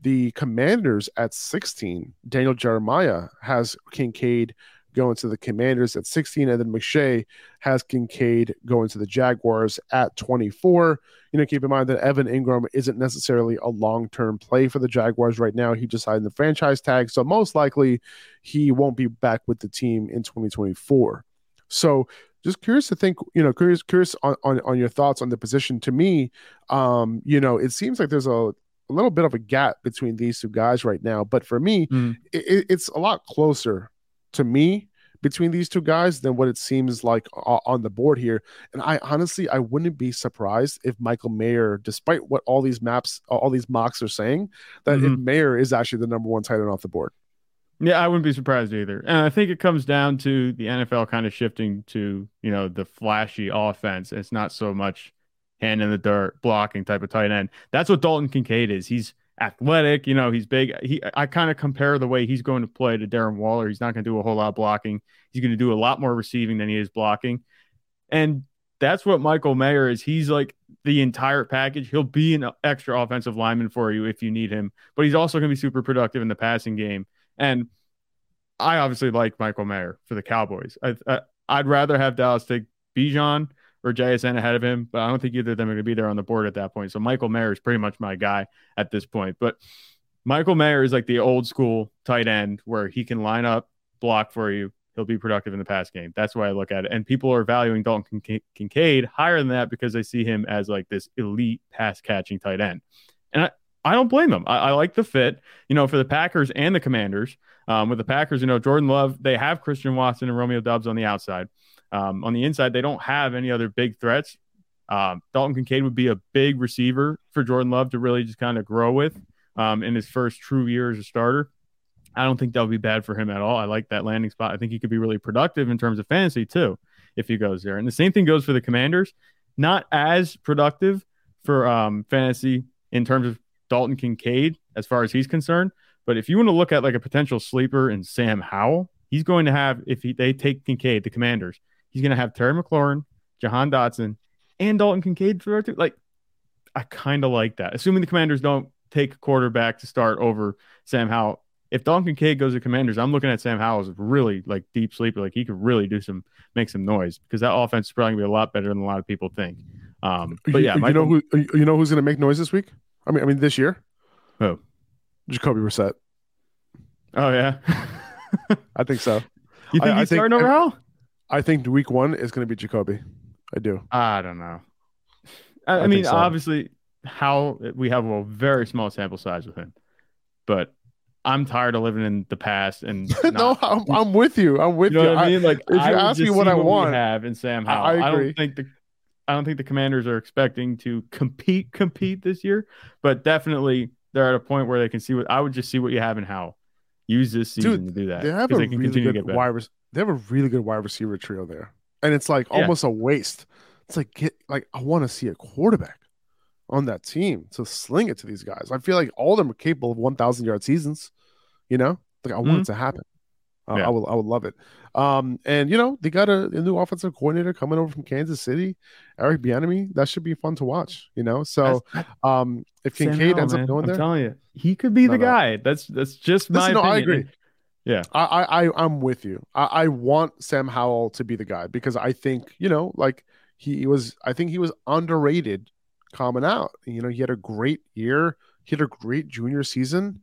the Commanders at 16. Daniel Jeremiah has Kincaid going to the Commanders at 16, and then McShay has Kincaid going to the Jaguars at 24. You know, keep in mind that Evan Engram isn't necessarily a long-term play for the Jaguars right now. He just signed the franchise tag, so most likely he won't be back with the team in 2024. So just curious to think, you know, curious, curious on, on, on your thoughts on the position. To me, um, you know, it seems like there's a, a little bit of a gap between these two guys right now. But for me, Mhm. it, it- it's a lot closer to me between these two guys than what it seems like on the board here. And I honestly, I wouldn't be surprised if Michael Mayer, despite what all these maps, all these mocks are saying, that if Mhm. Mayer is actually the number one tight end off the board. Yeah, I wouldn't be surprised either. And I think it comes down to the NFL kind of shifting to, you know, the flashy offense. It's not so much hand in the dirt, blocking type of tight end. That's what Dalton Kincaid is. He's athletic, you know, he's big. He I kind of compare the way he's going to play to Darren Waller. He's not going to do a whole lot of blocking. He's going to do a lot more receiving than he is blocking. And that's what Michael Mayer is. He's like the entire package. He'll be an extra offensive lineman for you if you need him, but he's also going to be super productive in the passing game. And I obviously like Michael Mayer for the Cowboys. I, I'd rather have Dallas take Bijan or JSN ahead of him, but I don't think either of them are going to be there on the board at that point. So Michael Mayer is pretty much my guy at this point. But Michael Mayer is like the old school tight end where he can line up, block for you. He'll be productive in the pass game. That's why I look at it. And people are valuing Dalton Kinca- Kincaid higher than that because they see him as like this elite pass catching tight end. And I, I don't blame them. I, I like the fit, you know, for the Packers and the Commanders. Um, with the Packers, you know, Jordan Love, they have Christian Watson and Romeo Doubs on the outside. Um, on the inside, they don't have any other big threats. Um, Dalton Kincaid would be a big receiver for Jordan Love to really just kind of grow with um, in his first true year as a starter. I don't think that would be bad for him at all. I like that landing spot. I think he could be really productive in terms of fantasy too if he goes there. And the same thing goes for the Commanders. Not as productive for um, fantasy in terms of Dalton Kincaid as far as he's concerned. But if you want to look at like a potential sleeper in Sam Howell, he's going to have, if he, they take Kincaid, the Commanders, he's going to have Terry McLaurin, Jahan Dotson, and Dalton Kincaid for two. Like, I kind of like that. Assuming the Commanders don't take a quarterback to start over Sam Howell. If Dalton Kincaid goes to Commanders, I'm looking at Sam Howell as really like deep sleeper. Like he could really do some, make some noise because that offense is probably gonna be a lot better than a lot of people think. Um, but yeah, you, Michael, know who you know who's going to make noise this week? I mean, I mean this year, oh. Who? Jacoby Brissett. Oh yeah. I think so. you think I- I he's think- starting over Howell? I think week one is going to be Jacoby. I do. I don't know. I, I I mean, so. obviously, how we have a very small sample size with him, but I'm tired of living in the past and no, I'm, I'm with you. I'm with you know you. I mean? Like, if you I ask me what I want- have in Sam Howell. I I, don't think the I don't think the Commanders are expecting to compete compete this year, but definitely they're at a point where they can see what I would just see what you have and how Use this season Dude, to do that. they have a they can really continue good wide. Res- they have a really good wide receiver trio there, and it's like Yeah. almost a waste. It's like get like I want to see a quarterback on that team to sling it to these guys. I feel like all of them are capable of 1,000 yard seasons. You know, like I want it to happen. Uh, Mm-hmm. Yeah. I will. I would love it. Um, and you know they got a, a new offensive coordinator coming over from Kansas City, Eric Bieniemy. That should be fun to watch. You know, so um, if Kincaid ends man. up going I'm there, telling you, he could be the no. guy. That's that's just my Listen, no, I agree. Yeah. I, I, I I'm with you. I, I want Sam Howell to be the guy because I think, you know, like he was I think he was underrated coming out. You know, he had a great year. He had a great junior season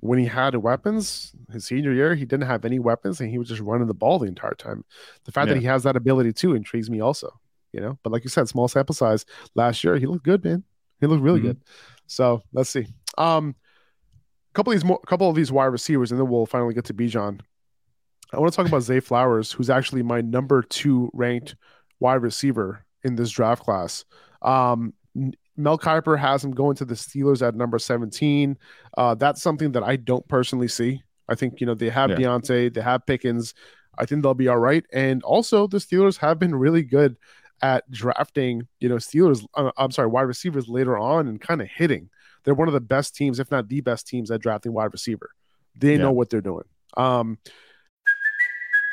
when he had weapons. His senior year, he didn't have any weapons and he was just running the ball the entire time. The fact Yeah. that he has that ability too intrigues me also. You know, but like you said, small sample size last year, he looked good, man. He looked really Mhm. good. So let's see. Um, a couple of these more, couple of these wide receivers, and then we'll finally get to Bijan. I want to talk about Zay Flowers, who's actually my number two ranked wide receiver in this draft class. Um, Mel Kiper has him going to the Steelers at number 17. Uh, that's something that I don't personally see. I think, you know, they have Yeah. Diontae, they have Pickens. I think they'll be all right. And also, the Steelers have been really good at drafting, you know, Steelers, uh, I'm sorry, wide receivers later on and kind of hitting. They're one of the best teams, if not the best teams at drafting wide receiver. They Yeah. know what they're doing. Um,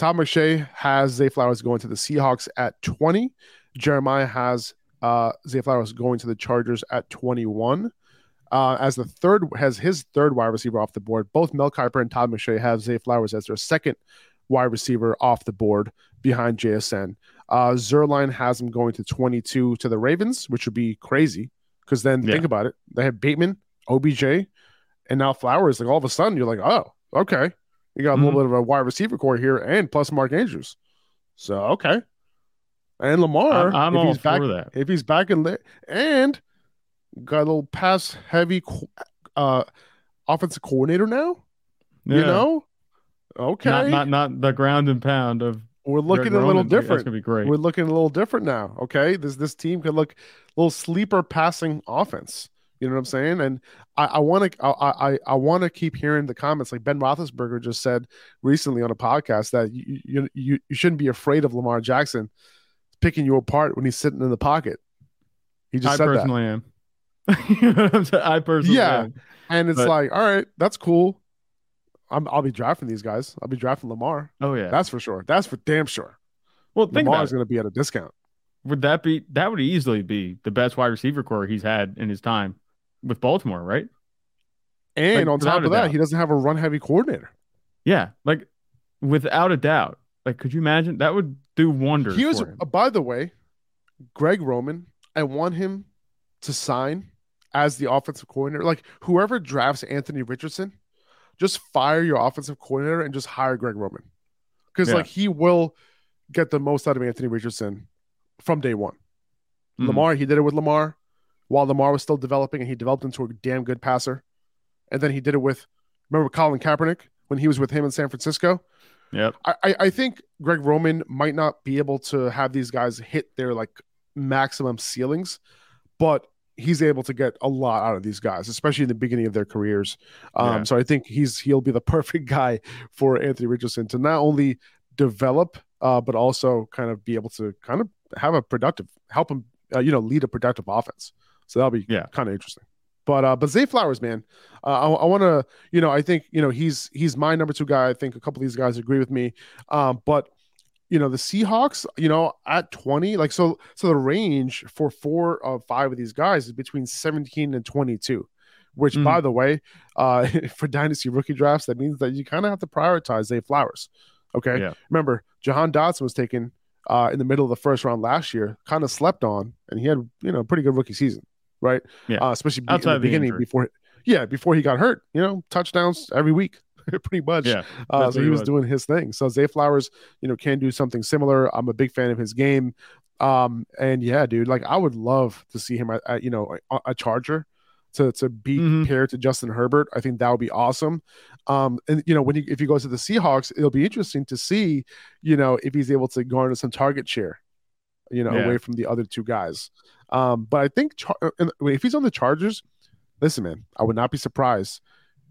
Tom McShay has Zay Flowers going to the Seahawks at 20. Jeremiah has uh, Zay Flowers going to the Chargers at 21. Uh, as the third has his third wide receiver off the board. Both Mel Kiper and Todd McShay have Zay Flowers as their second wide receiver off the board behind JSN. Uh, Zierlein has him going to 22 to the Ravens, which would be crazy because then Yeah. think about it. They have Bateman, OBJ, and now Flowers. Like all of a sudden, you're like, oh, okay. You got a little bit of a wide receiver corps here, and plus Mark Andrews. So okay, and Lamar. I'm if all he's back, for that. If he's back in there, and got a little pass heavy, uh, offensive coordinator now. You know, okay, Not, not not the ground and pound of we're looking Greg a little different. That's gonna be great. We're looking a little different now. Okay, this this team could look a little sleeper passing offense. You know what I'm saying? And I want to I I, I want to keep hearing the comments like Ben Roethlisberger just said recently on a podcast that you you you, you shouldn't be afraid of Lamar Jackson picking you apart when he's sitting in the pocket. He just I said that. personally am. What I'm? I personally Yeah. am. And it's But- like, all right, that's cool. I'm, I'll be drafting these guys. I'll be drafting Lamar. Oh yeah. That's for sure. That's for damn sure. well, think Lamar's going to be at a discount. Would that be that would easily be the best wide receiver corps he's had in his time with Baltimore, right? And Like, on top of that, doubt. he doesn't have a run heavy coordinator. Yeah, like without a doubt. Like, could you imagine that would do wonders He was, for him? uh, by the way, Greg Roman. I want him to sign as the offensive coordinator. Like whoever drafts Anthony Richardson, just fire your offensive coordinator and just hire Greg Roman, because Yeah. like he will get the most out of Anthony Richardson from day one. Mhm. Lamar, he did it with Lamar while Lamar was still developing, and he developed into a damn good passer. And then he did it with, remember Colin Kaepernick when he was with him in San Francisco. Yep. I, I I think Greg Roman might not be able to have these guys hit their like maximum ceilings, but he's able to get a lot out of these guys, especially in the beginning of their careers. Um, Yeah. So I think he's he'll be the perfect guy for Anthony Richardson to not only develop, uh, but also kind of be able to kind of have a productive, help him, uh, you know, lead a productive offense. So that'll be Yeah. kind of interesting. But uh, but Zay Flowers, man, uh, I, I want to, you know, I think you know he's he's my number two guy. I think a couple of these guys agree with me. Um, but you know the Seahawks, you know, at twenty, like so, so the range for four of five of these guys is between seventeen and twenty-two. Which, Mhm. by the way, uh, for dynasty rookie drafts, that means that you kind of have to prioritize Zay Flowers. Okay, Yeah. remember Jahan Dotson was taken uh, in the middle of the first round last year, kind of slept on, and he had you know a pretty good rookie season, right? Yeah. uh, especially be- Outside the the beginning injury. before, yeah, before he got hurt. You know, touchdowns every week. pretty much. Yeah, Uh, so he was was. doing his thing. So Zay Flowers, you know, can do something similar. I'm a big fan of his game. Um, and yeah, dude, like I would love to see him at, at, you know a, a Charger to to be Mhm. paired to Justin Herbert. I think that would be awesome. Um, and you know when he if he goes to the Seahawks, it'll be interesting to see, you know, if he's able to garner some target share, you know, Yeah. away from the other two guys. Um, but I think Char- if he's on the Chargers, listen, man, I would not be surprised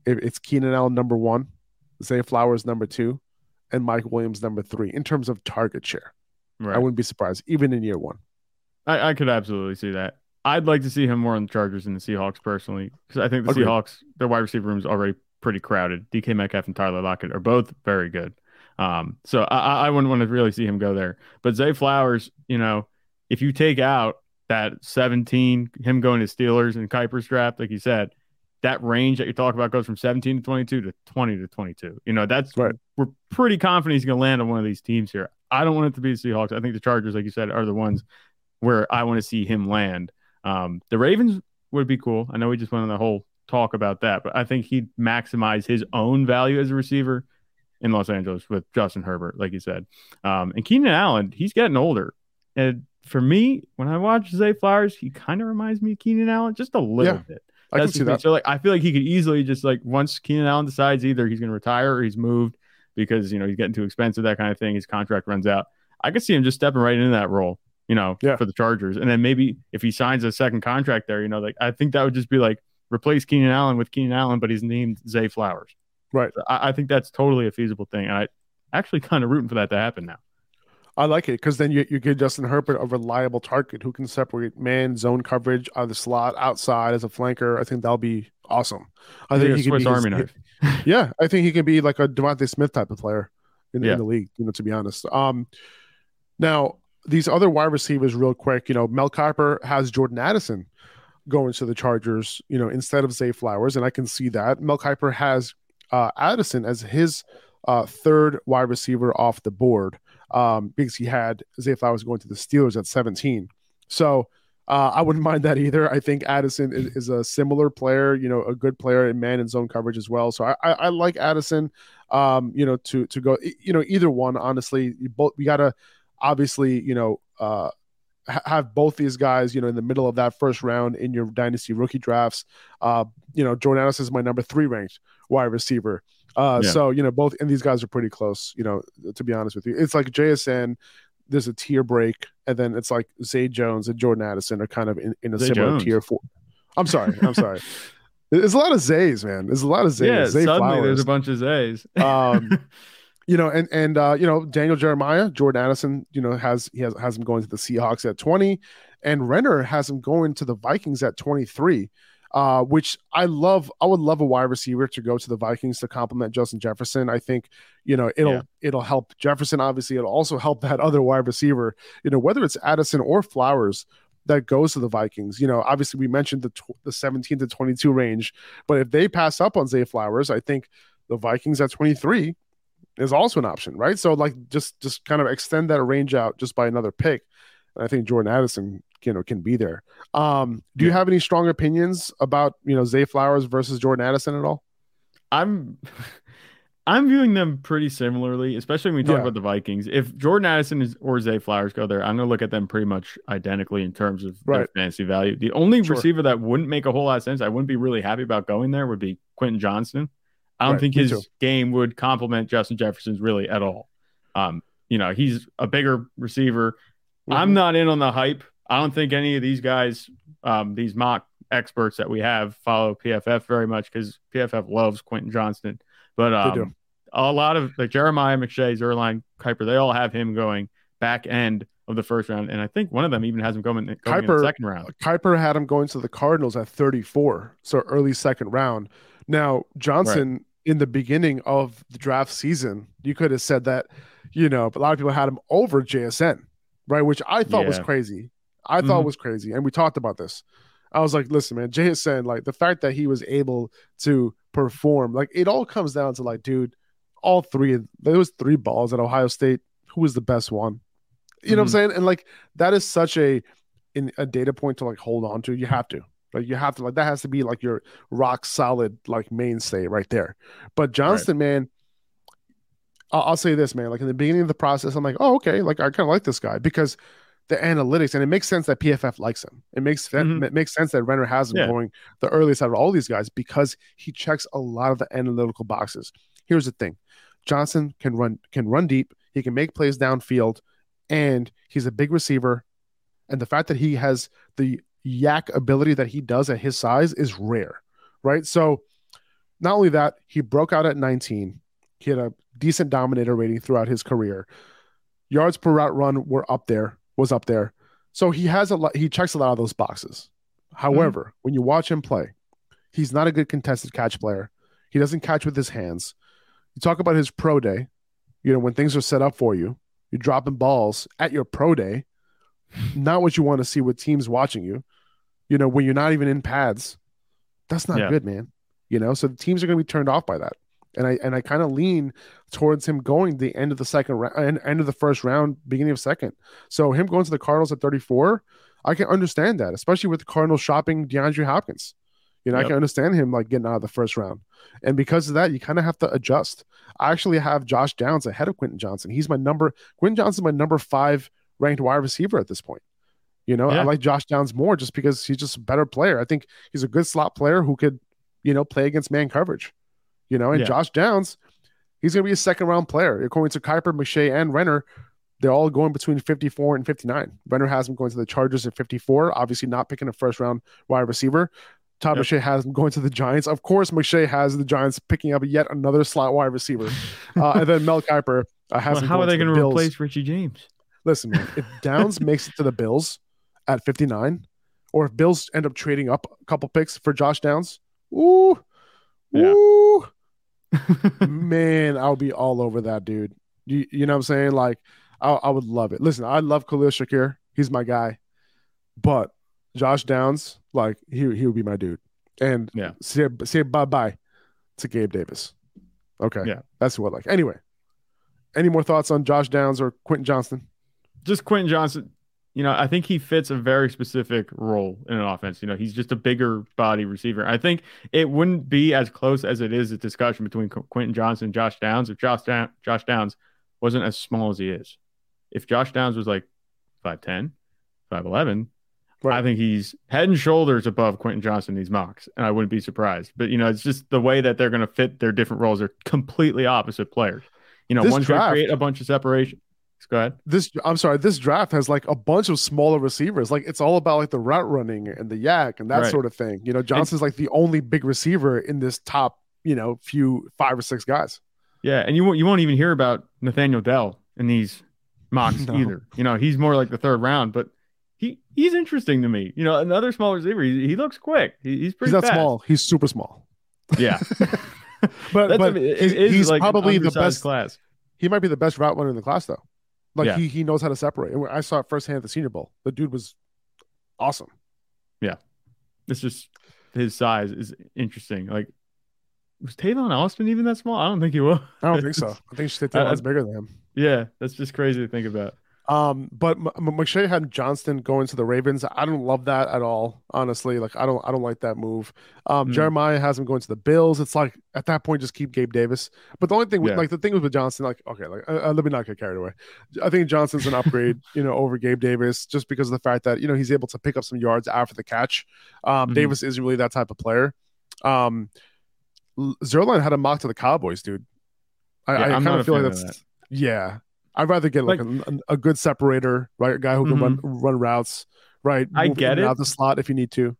if it's Keenan Allen number one, Zay Flowers number two, and Mike Williams number three in terms of target share. Right. I wouldn't be surprised, even in year one. I, I could absolutely see that. I'd like to see him more on the Chargers than the Seahawks personally, because I think the Agreed. Seahawks, their wide receiver room is already pretty crowded. DK Metcalf and Tyler Lockett are both very good. Um, so I, I- I wouldn't want to really see him go there. But Zay Flowers, you know, if you take out that 17, him going to Steelers and Kiper's draft, like you said, that range that you're talking about goes from 17 to 22 to 20 to 22. You know, that's Right. we're pretty confident he's going to land on one of these teams here. I don't want it to be the Seahawks. I think the Chargers, like you said, are the ones where I want to see him land. Um, the Ravens would be cool. I know we just went on the whole talk about that, but I think he'd maximize his own value as a receiver in Los Angeles with Justin Herbert, like you said. Um, and Keenan Allen, he's getting older. And for me, when I watch Zay Flowers, he kind of reminds me of Keenan Allen just a little Yeah, bit. I can see that. So like I feel like he could easily just like once Keenan Allen decides either he's going to retire or he's moved because you know he's getting too expensive, that kind of thing. His contract runs out. I could see him just stepping right into that role, you know, Yeah. for the Chargers, and then maybe if he signs a second contract there, you know, like I think that would just be like replace Keenan Allen with Keenan Allen, but he's named Zay Flowers. Right. So I, I think that's totally a feasible thing, and I actually kind of rooting for that to happen now. I like it because then you, you give Justin Herbert a reliable target who can separate man zone coverage out of the slot, outside as a flanker. I think that'll be awesome. I think he can Swiss be his- Army knife. yeah, I think he can be like a DeVonta Smith type of player in, Yeah. in the league. You know, to be honest. Um, now these other wide receivers, real quick. You know, Mel Kiper has Jordan Addison going to the Chargers. You know, instead of Zay Flowers, and I can see that Mel Kiper has uh, Addison as his uh, third wide receiver off the board um, because he had Zay Flowers going to the Steelers at 17. So uh, I wouldn't mind that either. I think Addison is, is a similar player, you know, a good player in man and zone coverage as well. So I, I, I like Addison, um, you know, to to go, you know, either one. Honestly, you both we gotta obviously, you know, uh, ha- have both these guys, you know, in the middle of that first round in your dynasty rookie drafts. Uh, you know, Jordan Addison is my number three ranked wide receiver. Uh, Yeah. so you know, both and these guys are pretty close. You know, to be honest with you, it's like JSN. There's a tier break, and then it's like Zay Jones and Jordan Addison are kind of in, in a Zay similar Jones. tier four. I'm sorry, I'm sorry. There's a lot of Zays, man. There's a lot of Zays. yeah, Zay suddenly Flowers. there's a bunch of Zays. um, you know, and and uh, you know, Daniel Jeremiah, Jordan Addison, you know, has he has has him going to the Seahawks at 20, and Renner has him going to the Vikings at 23. Uh, which I love. I would love a wide receiver to go to the Vikings to complement Justin Jefferson. I think, you know, it'll Yeah. it'll help Jefferson. Obviously, it'll also help that other wide receiver. You know, whether it's Addison or Flowers that goes to the Vikings. You know, obviously we mentioned the tw- the 17 to 22 range, but if they pass up on Zay Flowers, I think the Vikings at 23 is also an option, right? So like just just kind of extend that range out just by another pick. And I think Jordan Addison, you know, can be there. Um, do you have any strong opinions about you know Zay Flowers versus Jordan Addison at all? I'm I'm viewing them pretty similarly, especially when we talk Yeah. about the Vikings. If Jordan Addison is, or Zay Flowers go there, I'm going to look at them pretty much identically in terms of their fantasy value. The only Sure. receiver that wouldn't make a whole lot of sense, I wouldn't be really happy about going there, would be Quentin Johnston. I don't Right, think me his too. game would complement Justin Jefferson's really at all. Um, you know, he's a bigger receiver. I'm Mhm. not in on the hype. I don't think any of these guys, um, these mock experts that we have, follow PFF very much because PFF loves Quentin Johnston. But um, a lot of like Jeremiah McShay, Zierlein, Kiper, they all have him going back end of the first round, and I think one of them even has him going, going in the second round. Kiper had him going to the Cardinals at 34, so early second round. Now Johnson in the beginning of the draft season, you could have said that, you know, a lot of people had him over JSN, right? Which I thought was crazy. I thought Mhm. was crazy, and we talked about this. I was like, listen, man, JSN, like the fact that he was able to perform, like it all comes down to like, dude, all three of there was three balls at Ohio State. Who was the best one? You know what I'm saying? And like that is such a in a data point to like hold on to. You have to. Like you have to like that has to be like your rock solid like mainstay right there. But Johnston, man, I'll, I'll say this, man. Like in the beginning of the process, I'm like, oh, okay, like I kind of like this guy because the analytics, and it makes sense that PFF likes him. It makes Mhm. it makes sense that Renner has him Yeah. going the earliest out of all these guys because he checks a lot of the analytical boxes. Here's the thing: Johnson can run can run deep. He can make plays downfield, and he's a big receiver. And the fact that he has the YAC ability that he does at his size is rare, right? So, not only that, he broke out at 19. He had a decent dominator rating throughout his career. Yards per route run were up there, was up there. So he has a lot, he checks a lot of those boxes. However, mm-hmm. when you watch him play, he's not a good contested catch player. He doesn't catch with his hands. You talk about his pro day, you know, when things are set up for you, you're dropping balls at your pro day, not what you want to see with teams watching you. You know, when you're not even in pads, that's not Yeah. good, man. You know, so the teams are going to be turned off by that. And I and I kind of lean towards him going the end of the second round, end of the first round, beginning of second. So him going to the Cardinals at 34, I can understand that, especially with the Cardinals shopping DeAndre Hopkins. You know, I can understand him like getting out of the first round. And because of that, you kind of have to adjust. I actually have Josh Downs ahead of Quentin Johnson. He's my number Quentin Johnson's my number five ranked wide receiver at this point. You know, I like Josh Downs more just because he's just a better player. I think he's a good slot player who could, you know, play against man coverage. You know, and Yeah. Josh Downs, he's going to be a second round player. According to Kiper, McShay, and Renner, they're all going between 54 and 59. Renner has him going to the Chargers at 54, obviously not picking a first round wide receiver. Todd Yep. McShay has him going to the Giants. Of course, McShay has the Giants picking up yet another slot wide receiver. uh, and then Mel Kiper uh, has Well, how are they the going to Bills. replace Richie James? Listen, man, if Downs makes it to the Bills at 59, or if Bills end up trading up a couple picks for Josh Downs, ooh, Yeah. ooh, man, I'll be all over that dude. You, you know what I'm saying? Like, I, I would love it. Listen, I love Khalil Shakir. He's my guy. But Josh Downs, like, he, he would be my dude. And Yeah. say, say bye bye to Gabe Davis. Okay. Yeah. That's what I like. Anyway, any more thoughts on Josh Downs or Quentin Johnston? just Quentin Johnson, you know, I think he fits a very specific role in an offense. You know, he's just a bigger body receiver. I think it wouldn't be as close as it is a discussion between Qu- Quentin Johnson and Josh Downs if Josh, Down- Josh Downs wasn't as small as he is. If Josh Downs was like 5'10, 5'11, Right. I think he's head and shoulders above Quentin Johnson in these mocks, and I wouldn't be surprised. But, you know, it's just the way that they're going to fit their different roles. They're completely opposite players. You know, This one's going to create a bunch of separation. Go ahead. this I'm sorry, this draft has like a bunch of smaller receivers. Like it's all about like the route running and the YAC and that Right. sort of thing. You know, Johnson's like the only big receiver in this top, you know, few five or six guys. Yeah, and you won't you won't even hear about Nathaniel Dell in these mocks No. either. You know, he's more like the third round, but he he's interesting to me. You know, another small receiver. He, he looks quick. He, he's pretty He's not fast. small, he's super small. Yeah, But That's but a- it he's, he's like probably the best class. he might be the best route runner in the class though. Like Yeah. he he knows how to separate. And I saw it firsthand at the senior bowl. The dude was awesome. Yeah, it's just his size is interesting. Like, was Tavon Austin even that small? I don't think he was. I don't think so. I think I- was uh, bigger than him. Yeah, that's just crazy to think about. Um, but M- M- McShay had Johnston going to the Ravens. I don't love that at all, honestly. Like I don't, I don't like that move. Um, Mm. Jeremiah has him going to the Bills. It's like at that point, just keep Gabe Davis. But the only thing, with, Yeah. like the thing was with Johnston, like okay, like uh, uh, let me not get carried away. I think Johnston's an upgrade, you know, over Gabe Davis just because of the fact that you know he's able to pick up some yards after the catch. Um, Mhm. Davis isn't really that type of player. Um, Zierlein had a mock to the Cowboys, dude. I, Yeah, I kind of feel like that's yeah. I'd rather get like, a, a good separator, right? A guy who can run run routes, right? Mm-hmm. I Move get it. Out the slot if you need to.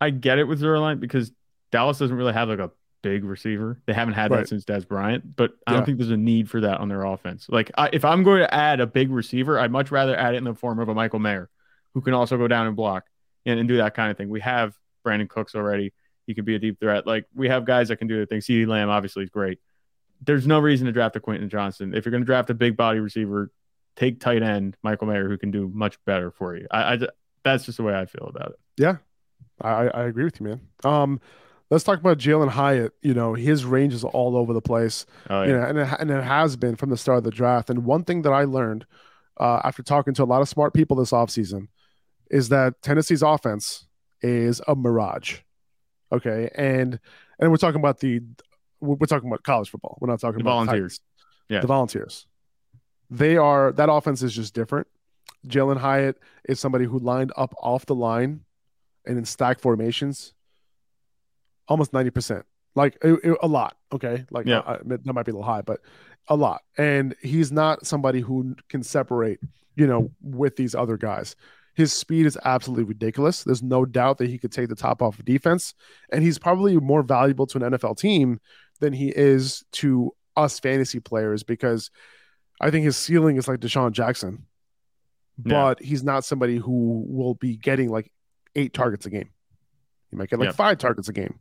I get it with Zierlein because Dallas doesn't really have like a big receiver. They haven't had Right. that since Dez Bryant, but I Yeah. don't think there's a need for that on their offense. Like, I, if I'm going to add a big receiver, I'd much rather add it in the form of a Michael Mayer who can also go down and block and, and do that kind of thing. We have Brandin Cooks already. He can be a deep threat. Like, we have guys that can do the thing. CeeDee Lamb obviously is great. There's no reason to draft a Quentin Johnson. If you're going to draft a big body receiver, take tight end Michael Mayer who can do much better for you. I, I that's just the way I feel about it. Yeah, I, I agree with you, man. Um, let's talk about Jalin Hyatt. You know, his range is all over the place. Oh, You yeah. know, and it, and it has been from the start of the draft. And one thing that I learned uh, after talking to a lot of smart people this offseason is that Tennessee's offense is a mirage. Okay, and and we're talking about the we're talking about college football. We're not talking The about Volunteers. Titans. Yeah. the volunteers. They are that offense is just different. Jalin Hyatt is somebody who lined up off the line and in stack formations almost 90%. Like it- it- a lot. Okay. Like Yeah. I- I- that might be a little high, but a lot. And he's not somebody who can separate, you know, with these other guys. His speed is absolutely ridiculous. There's no doubt that he could take the top off of defense. And he's probably more valuable to an NFL team than he is to us fantasy players because I think his ceiling is like DeSean Jackson, Yeah. but he's not somebody who will be getting like eight targets a game. He might get like Yep. five targets a game.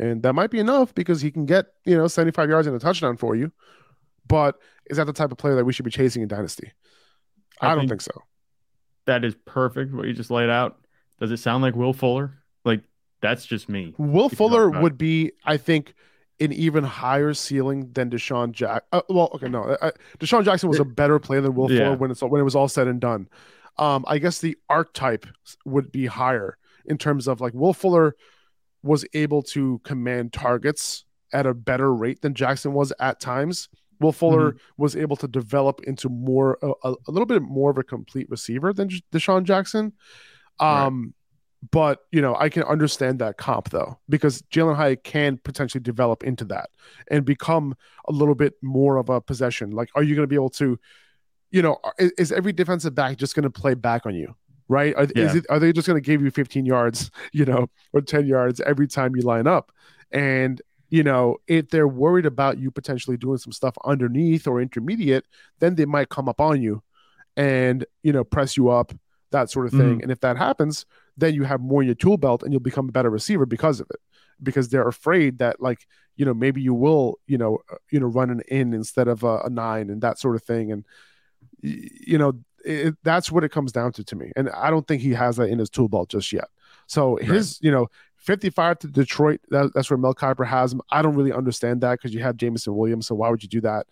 And that might be enough because he can get, you know, 75 yards and a touchdown for you. But is that the type of player that we should be chasing in Dynasty? I, I don't think- think so. That is perfect. What you just laid out. Does it sound like Will Fuller? Like that's just me. Will Fuller would be, I think, an even higher ceiling than DeSean Jack. Uh, well, okay, no, uh, DeSean Jackson was a better player than Will Yeah. Fuller when it's when it was all said and done. Um, I guess the archetype would be higher in terms of like Will Fuller was able to command targets at a better rate than Jackson was at times. Will Fuller was able to develop into more a, a, little bit more of a complete receiver than DeSean Jackson. Right. But you know, I can understand that comp though, because Jalin Hyatt can potentially develop into that and become a little bit more of a possession. Like, are you going to be able to, you know, is, is every defensive back just going to play back on you? Right? Are, is Yeah. it, are they just going to give you 15 yards, you know, or 10 yards every time you line up? And you know, if they're worried about you potentially doing some stuff underneath or intermediate, then they might come up on you and you know press you up, that sort of thing. Mm. And if that happens, then you have more in your tool belt and you'll become a better receiver because of it. Because they're afraid that like you know maybe you will you know uh, you know run an in instead of a, a nine and that sort of thing. And you know it, that's what it comes down to to me. And I don't think he has that in his tool belt just yet. So his you know 55 to Detroit, that, that's where Mel Kiper has him. I don't really understand that because you have Jameson Williams. So why would you do that?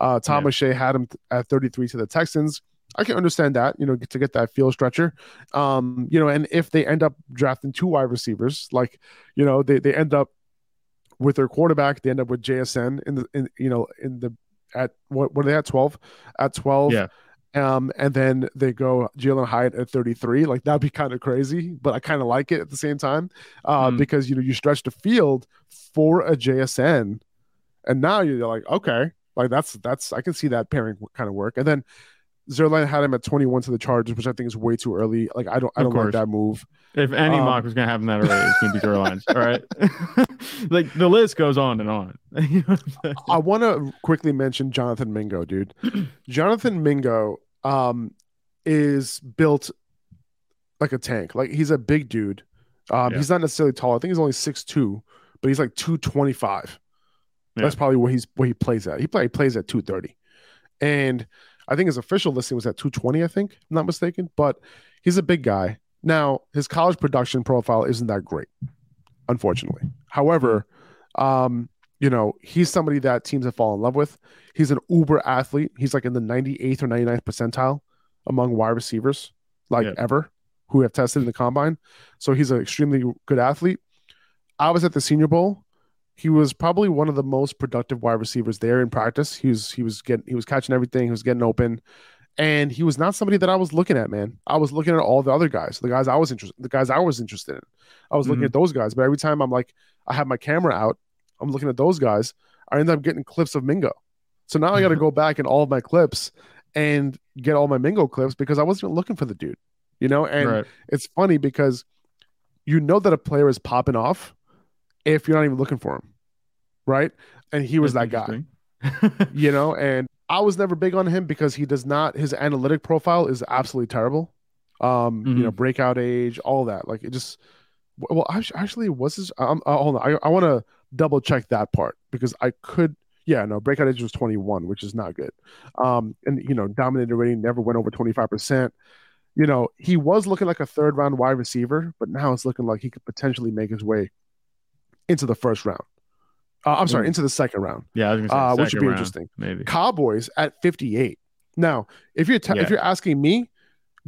Uh, Tom Yeah. O'Shea had him at 33 to the Texans. I can understand that, you know, to get that field stretcher. Um, you know, and if they end up drafting two wide receivers, like, you know, they, they end up with their quarterback, they end up with JSN in the, in, you know, in the, at what, what are they at 12? At 12. Yeah. Um, and then they go Jalin Hyatt at 33. Like that'd be kind of crazy, but I kind of like it at the same time. Uh, Mm. because you know, you stretch the field for a JSN, and now you're like, okay, like that's that's I can see that pairing kind of work. And then Zierlein had him at 21 to the Chargers, which I think is way too early. Like I don't I don't like that move. If any Um, mock was gonna happen that early, it's gonna be Carolines. All right. like the list goes on and on. You know I'm saying? I want to quickly mention Jonathan Mingo, dude. Jonathan Mingo um, is built like a tank. Like he's a big dude. Um, Yeah. He's not necessarily tall. I think he's only 6'2", but he's like 225. Yeah. That's probably where he's where he plays at. He play he plays at 230. And I think his official listing was at 220, I think, if I'm not mistaken. But he's a big guy. Now, his college production profile isn't that great, unfortunately. However, um, you know, he's somebody that teams have fallen in love with. He's an uber athlete. He's like in the 98th or 99th percentile among wide receivers, like Yeah. ever, who have tested in the combine. So he's an extremely good athlete. I was at the Senior Bowl. He was probably one of the most productive wide receivers there in practice. He was he was getting he was catching everything. He was getting open, and he was not somebody that I was looking at. Man, I was looking at all the other guys, the guys I was interested, the guys I was interested in. I was looking Mhm. at those guys, but every time I'm like, I have my camera out, I'm looking at those guys. I end up getting clips of Mingo. So now I got to go back in all of my clips and get all my Mingo clips because I wasn't looking for the dude, you know. And right. it's funny because you know that a player is popping off if you're not even looking for him, right? And he was That's that guy, you know. And I was never big on him because he does not. His analytic profile is absolutely terrible. Um, you know, breakout age, all that. Like it just. Well, actually, was his? Um, uh, hold on, I, I want to double check that part because I could. Yeah, no, breakout age was 21, which is not good. Um, and you know, dominated rating never went over 25 percent you know, he was looking like a third round wide receiver, but now it's looking like he could potentially make his way into the first round. Uh, I'm sorry, Ooh. into the second round, yeah, I was gonna say uh, which would be round, interesting. Maybe. Cowboys at 58. Now, if you're Yeah. if you're asking me,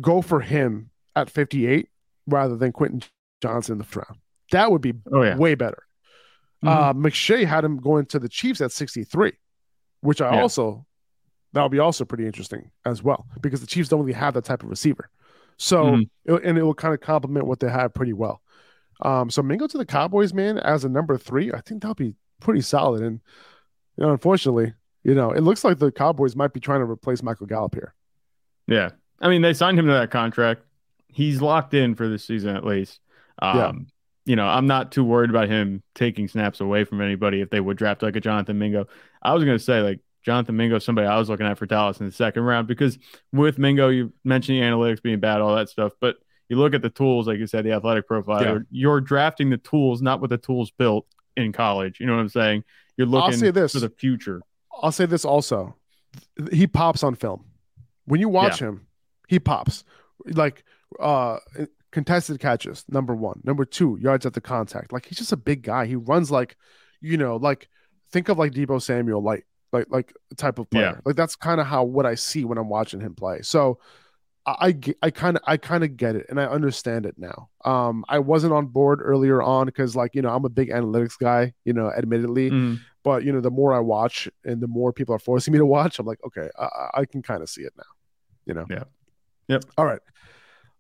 go for him at 58 rather than Quentin Johnson in the first round. That would be Oh yeah. way better. Uh, McShay had him going to the Chiefs at 63, which I Yeah. also that would be also pretty interesting as well because the Chiefs don't really have that type of receiver. So Mhm. it- and it will kind of complement what they have pretty well. Um, so Mingo to the Cowboys, man, as a number three, I think that'll be pretty solid. And you know, unfortunately, you know, it looks like the Cowboys might be trying to replace Michael Gallup here. Yeah. I mean, they signed him to that contract. He's locked in for this season at least. Um, Yeah. You know, I'm not too worried about him taking snaps away from anybody if they would draft like a Jonathan Mingo. I was going to say, like, Jonathan Mingo, is somebody I was looking at for Dallas in the second round because with Mingo, you mentioned the analytics being bad, all that stuff. But you look at the tools, like you said, the athletic profile, Yeah. you're, drafting the tools, not what the tools built in college. You know what I'm saying? You're looking say this. for the future. I'll say this also. He pops on film. When you watch him, he pops. Like uh contested catches, number one. Number two, yards at the contact. Like he's just a big guy. He runs like, you know, like think of like Deebo Samuel, like like like type of player. Yeah. Like that's kind of how what I see when I'm watching him play. So I I kind of I kind of get it and I understand it now. Um, I wasn't on board earlier on because like you know I'm a big analytics guy, you know, admittedly Mhm. but you know the more i watch and the more people are forcing me to watch i'm like okay i, I- can kind of see it now you know Yeah. Yep. all right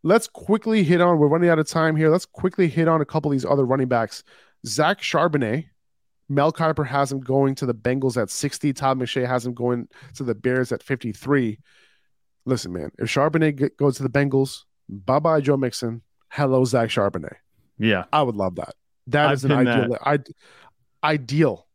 let's quickly hit on we're running out of time here let's quickly hit on a couple of these other running backs zach charbonnet mel kiper has him going to the bengals at 60 todd mcshay has him going to the bears at 53 listen man if charbonnet get, goes to the bengals bye-bye joe mixon hello zach charbonnet Yeah. i would love that That I is an ideal I, ideal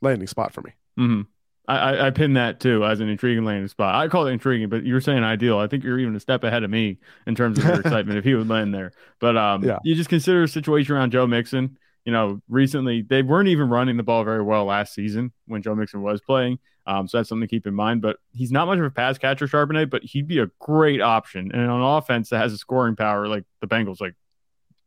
landing spot for me Mm-hmm. I, I I pin that too as an intriguing landing spot. I call it intriguing, but you're saying ideal. I think you're even a step ahead of me in terms of your excitement if he would land there. But um, Yeah. you just consider a situation around Joe Mixon. You know, recently they weren't even running the ball very well last season when Joe Mixon was playing. Um, so that's something to keep in mind. But he's not much of a pass catcher, Charbonnet, but he'd be a great option. And on offense that has a scoring power like the Bengals, like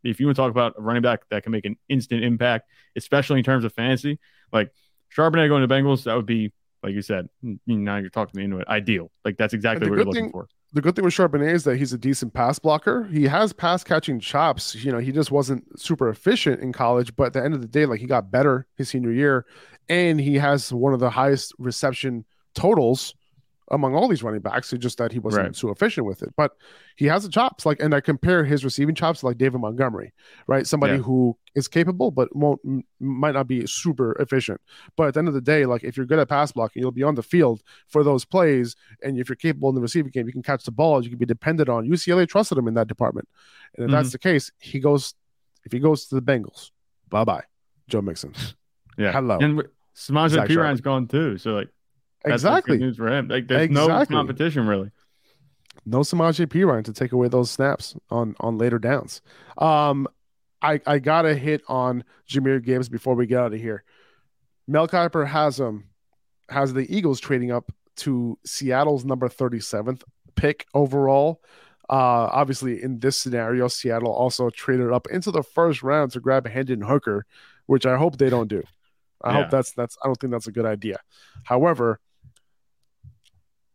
if you want to talk about a running back that can make an instant impact, especially in terms of fantasy, like Charbonnet going to Bengals, that would be, like you said, now you're talking me into it, ideal. Like that's exactly what you're good looking thing- for. The good thing with Charbonnet is that he's a decent pass blocker. He has pass catching chops. You know, he just wasn't super efficient in college, but at the end of the day, like he got better his senior year, and he has one of the highest reception totals among all these running backs. It's just that he wasn't Right. so efficient with it. But he has the chops. Like, and I compare his receiving chops to like David Montgomery, right? Somebody Yeah. who is capable but won't might not be super efficient. But at the end of the day, like if you're good at pass blocking, you'll be on the field for those plays. And if you're capable in the receiving game, you can catch the ball. You can be dependent on. UCLA trusted him in that department. And if that's mm-hmm. the case, he goes. If he goes to the Bengals, bye bye, Joe Mixon. Yeah. Hello. And Samaje Perine gone too. So like that's exactly. good news for him. Like there's no competition really. no Samaje Perine to take away those snaps on on later downs. Um, I I gotta hit on Jahmyr Gibbs before we get out of here. Mel Kiper has um has the Eagles trading up to Seattle's number 37th pick overall. Uh, obviously, in this scenario, Seattle also traded up into the first round to grab Hendon Hooker, which I hope they don't do. I Yeah. hope that's that's. I don't think that's a good idea. However,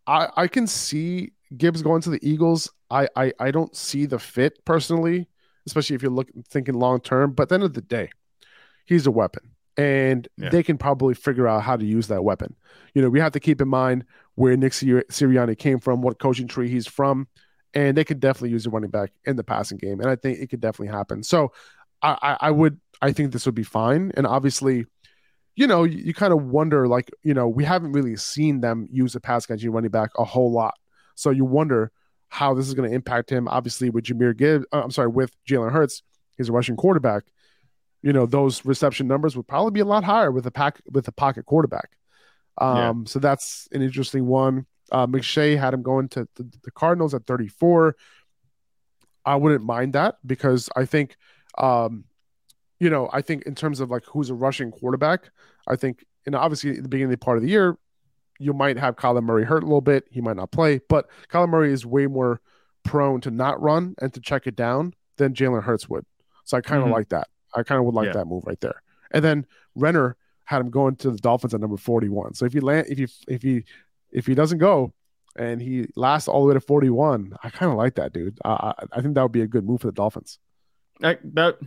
I I can see Gibbs going to the Eagles. I I, I don't see the fit personally, especially if you're looking thinking long term. But at the end of the day, he's a weapon, and Yeah. they can probably figure out how to use that weapon. You know, we have to keep in mind where Nick Sir- Sirianni came from, what coaching tree he's from, and they could definitely use a running back in the passing game, and I think it could definitely happen. So, I I, I would I think this would be fine, and obviously. You know, you, you kind of wonder, like, you know, we haven't really seen them use a pass catching running back a whole lot. So you wonder how this is going to impact him. Obviously, with Jahmyr Gibbs, uh, I'm sorry, with Jalen Hurts, he's a rushing quarterback. You know, those reception numbers would probably be a lot higher with a pack with a pocket quarterback. Um, so that's an interesting one. Uh, McShay had him going to the, the Cardinals at 34. I wouldn't mind that because I think, um, you know, I think in terms of like who's a rushing quarterback, I think, and obviously at the beginning of the part of the year, you might have Kyler Murray hurt a little bit. He might not play, but Kyler Murray is way more prone to not run and to check it down than Jalen Hurts would. So I kind of Mhm. like that. I kind of would like Yeah. that move right there. And then Renner had him going to the Dolphins at number 41. So if he land, if he, if he, if he doesn't go and he lasts all the way to 41, I kind of like that, dude. I, I, I think that would be a good move for the Dolphins. That that,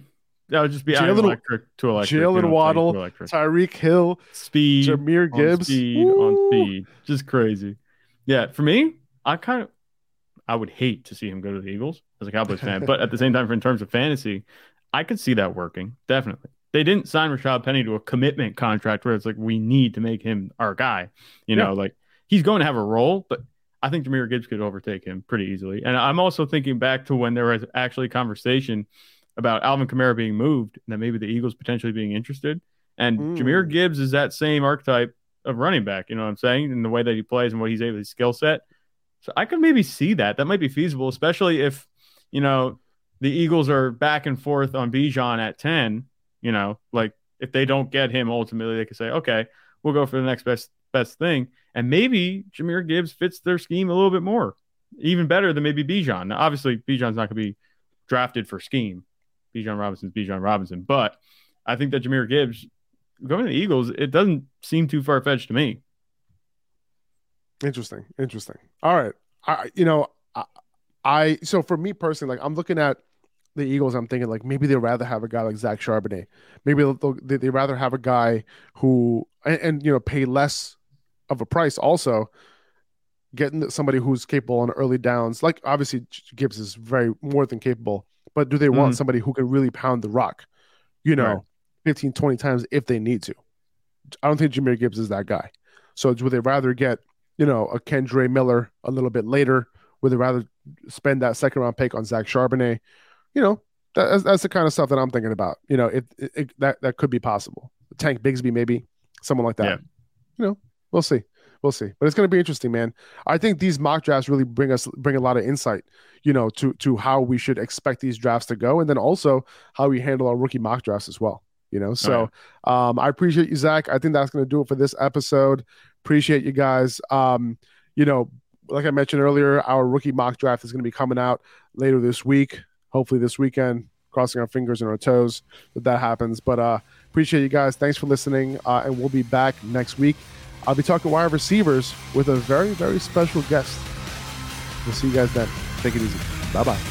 that would just be Jalen- electric to electric. Jaylen Waddle. Tyreek Hill, speed, Jahmyr on Gibbs. speed Woo. on speed, just crazy. Yeah, for me, I kind of, I would hate to see him go to the Eagles as a Cowboys fan, but at the same time, for in terms of fantasy, I could see that working definitely. They didn't sign Rashaad Penny to a commitment contract where it's like we need to make him our guy. You know, like he's going to have a role, but I think Jahmyr Gibbs could overtake him pretty easily. And I'm also thinking back to when there was actually conversation about Alvin Kamara being moved and that maybe the Eagles potentially being interested. And Mm. Jahmyr Gibbs is that same archetype of running back, you know what I'm saying? In the way that he plays and what he's able his skill set. So I could maybe see that. That might be feasible, especially if, you know, the Eagles are back and forth on Bijan at 10, you know, like if they don't get him ultimately, they could say, okay, we'll go for the next best best thing. And maybe Jahmyr Gibbs fits their scheme a little bit more, even better than maybe Bijan. Now, obviously, Bijan's not going to be drafted for scheme. Bijan Robinson's Bijan Robinson. But I think that Jahmyr Gibbs going to the Eagles, it doesn't seem too far fetched to me. Interesting. Interesting. All right. I you know, I, I so for me personally, like I'm looking at the Eagles, I'm thinking like maybe they'd rather have a guy like Zach Charbonnet. Maybe they- they'd rather have a guy who and, and you know pay less of a price also getting somebody who's capable on early downs. Like obviously Gibbs is very more than capable, but do they want Mhm. somebody who can really pound the rock, you know, Right. 15, 20 times if they need to? I don't think Jahmyr Gibbs is that guy. So would they rather get, you know, a Kendre Miller a little bit later? Would they rather spend that second round pick on Zach Charbonnet? You know, that, that's, that's the kind of stuff that I'm thinking about. You know, it, it, it- that that could be possible. Tank Bigsby, maybe someone like that. Yeah. You know, we'll see, we'll see. But it's going to be interesting, man. I think these mock drafts really bring us bring a lot of insight. You know, to to how we should expect these drafts to go, and then also how we handle our rookie mock drafts as well. You know, so um, I appreciate you, Zach. I think that's going to do it for this episode. Appreciate you guys. Um, you know, like I mentioned earlier, our rookie mock draft is going to be coming out later this week. Hopefully this weekend. Crossing our fingers and our toes that that happens. But uh, appreciate you guys. Thanks for listening, uh, and we'll be back next week. I'll be talking wide receivers with a very very special guest. We'll see you guys then. Take it easy. Bye bye.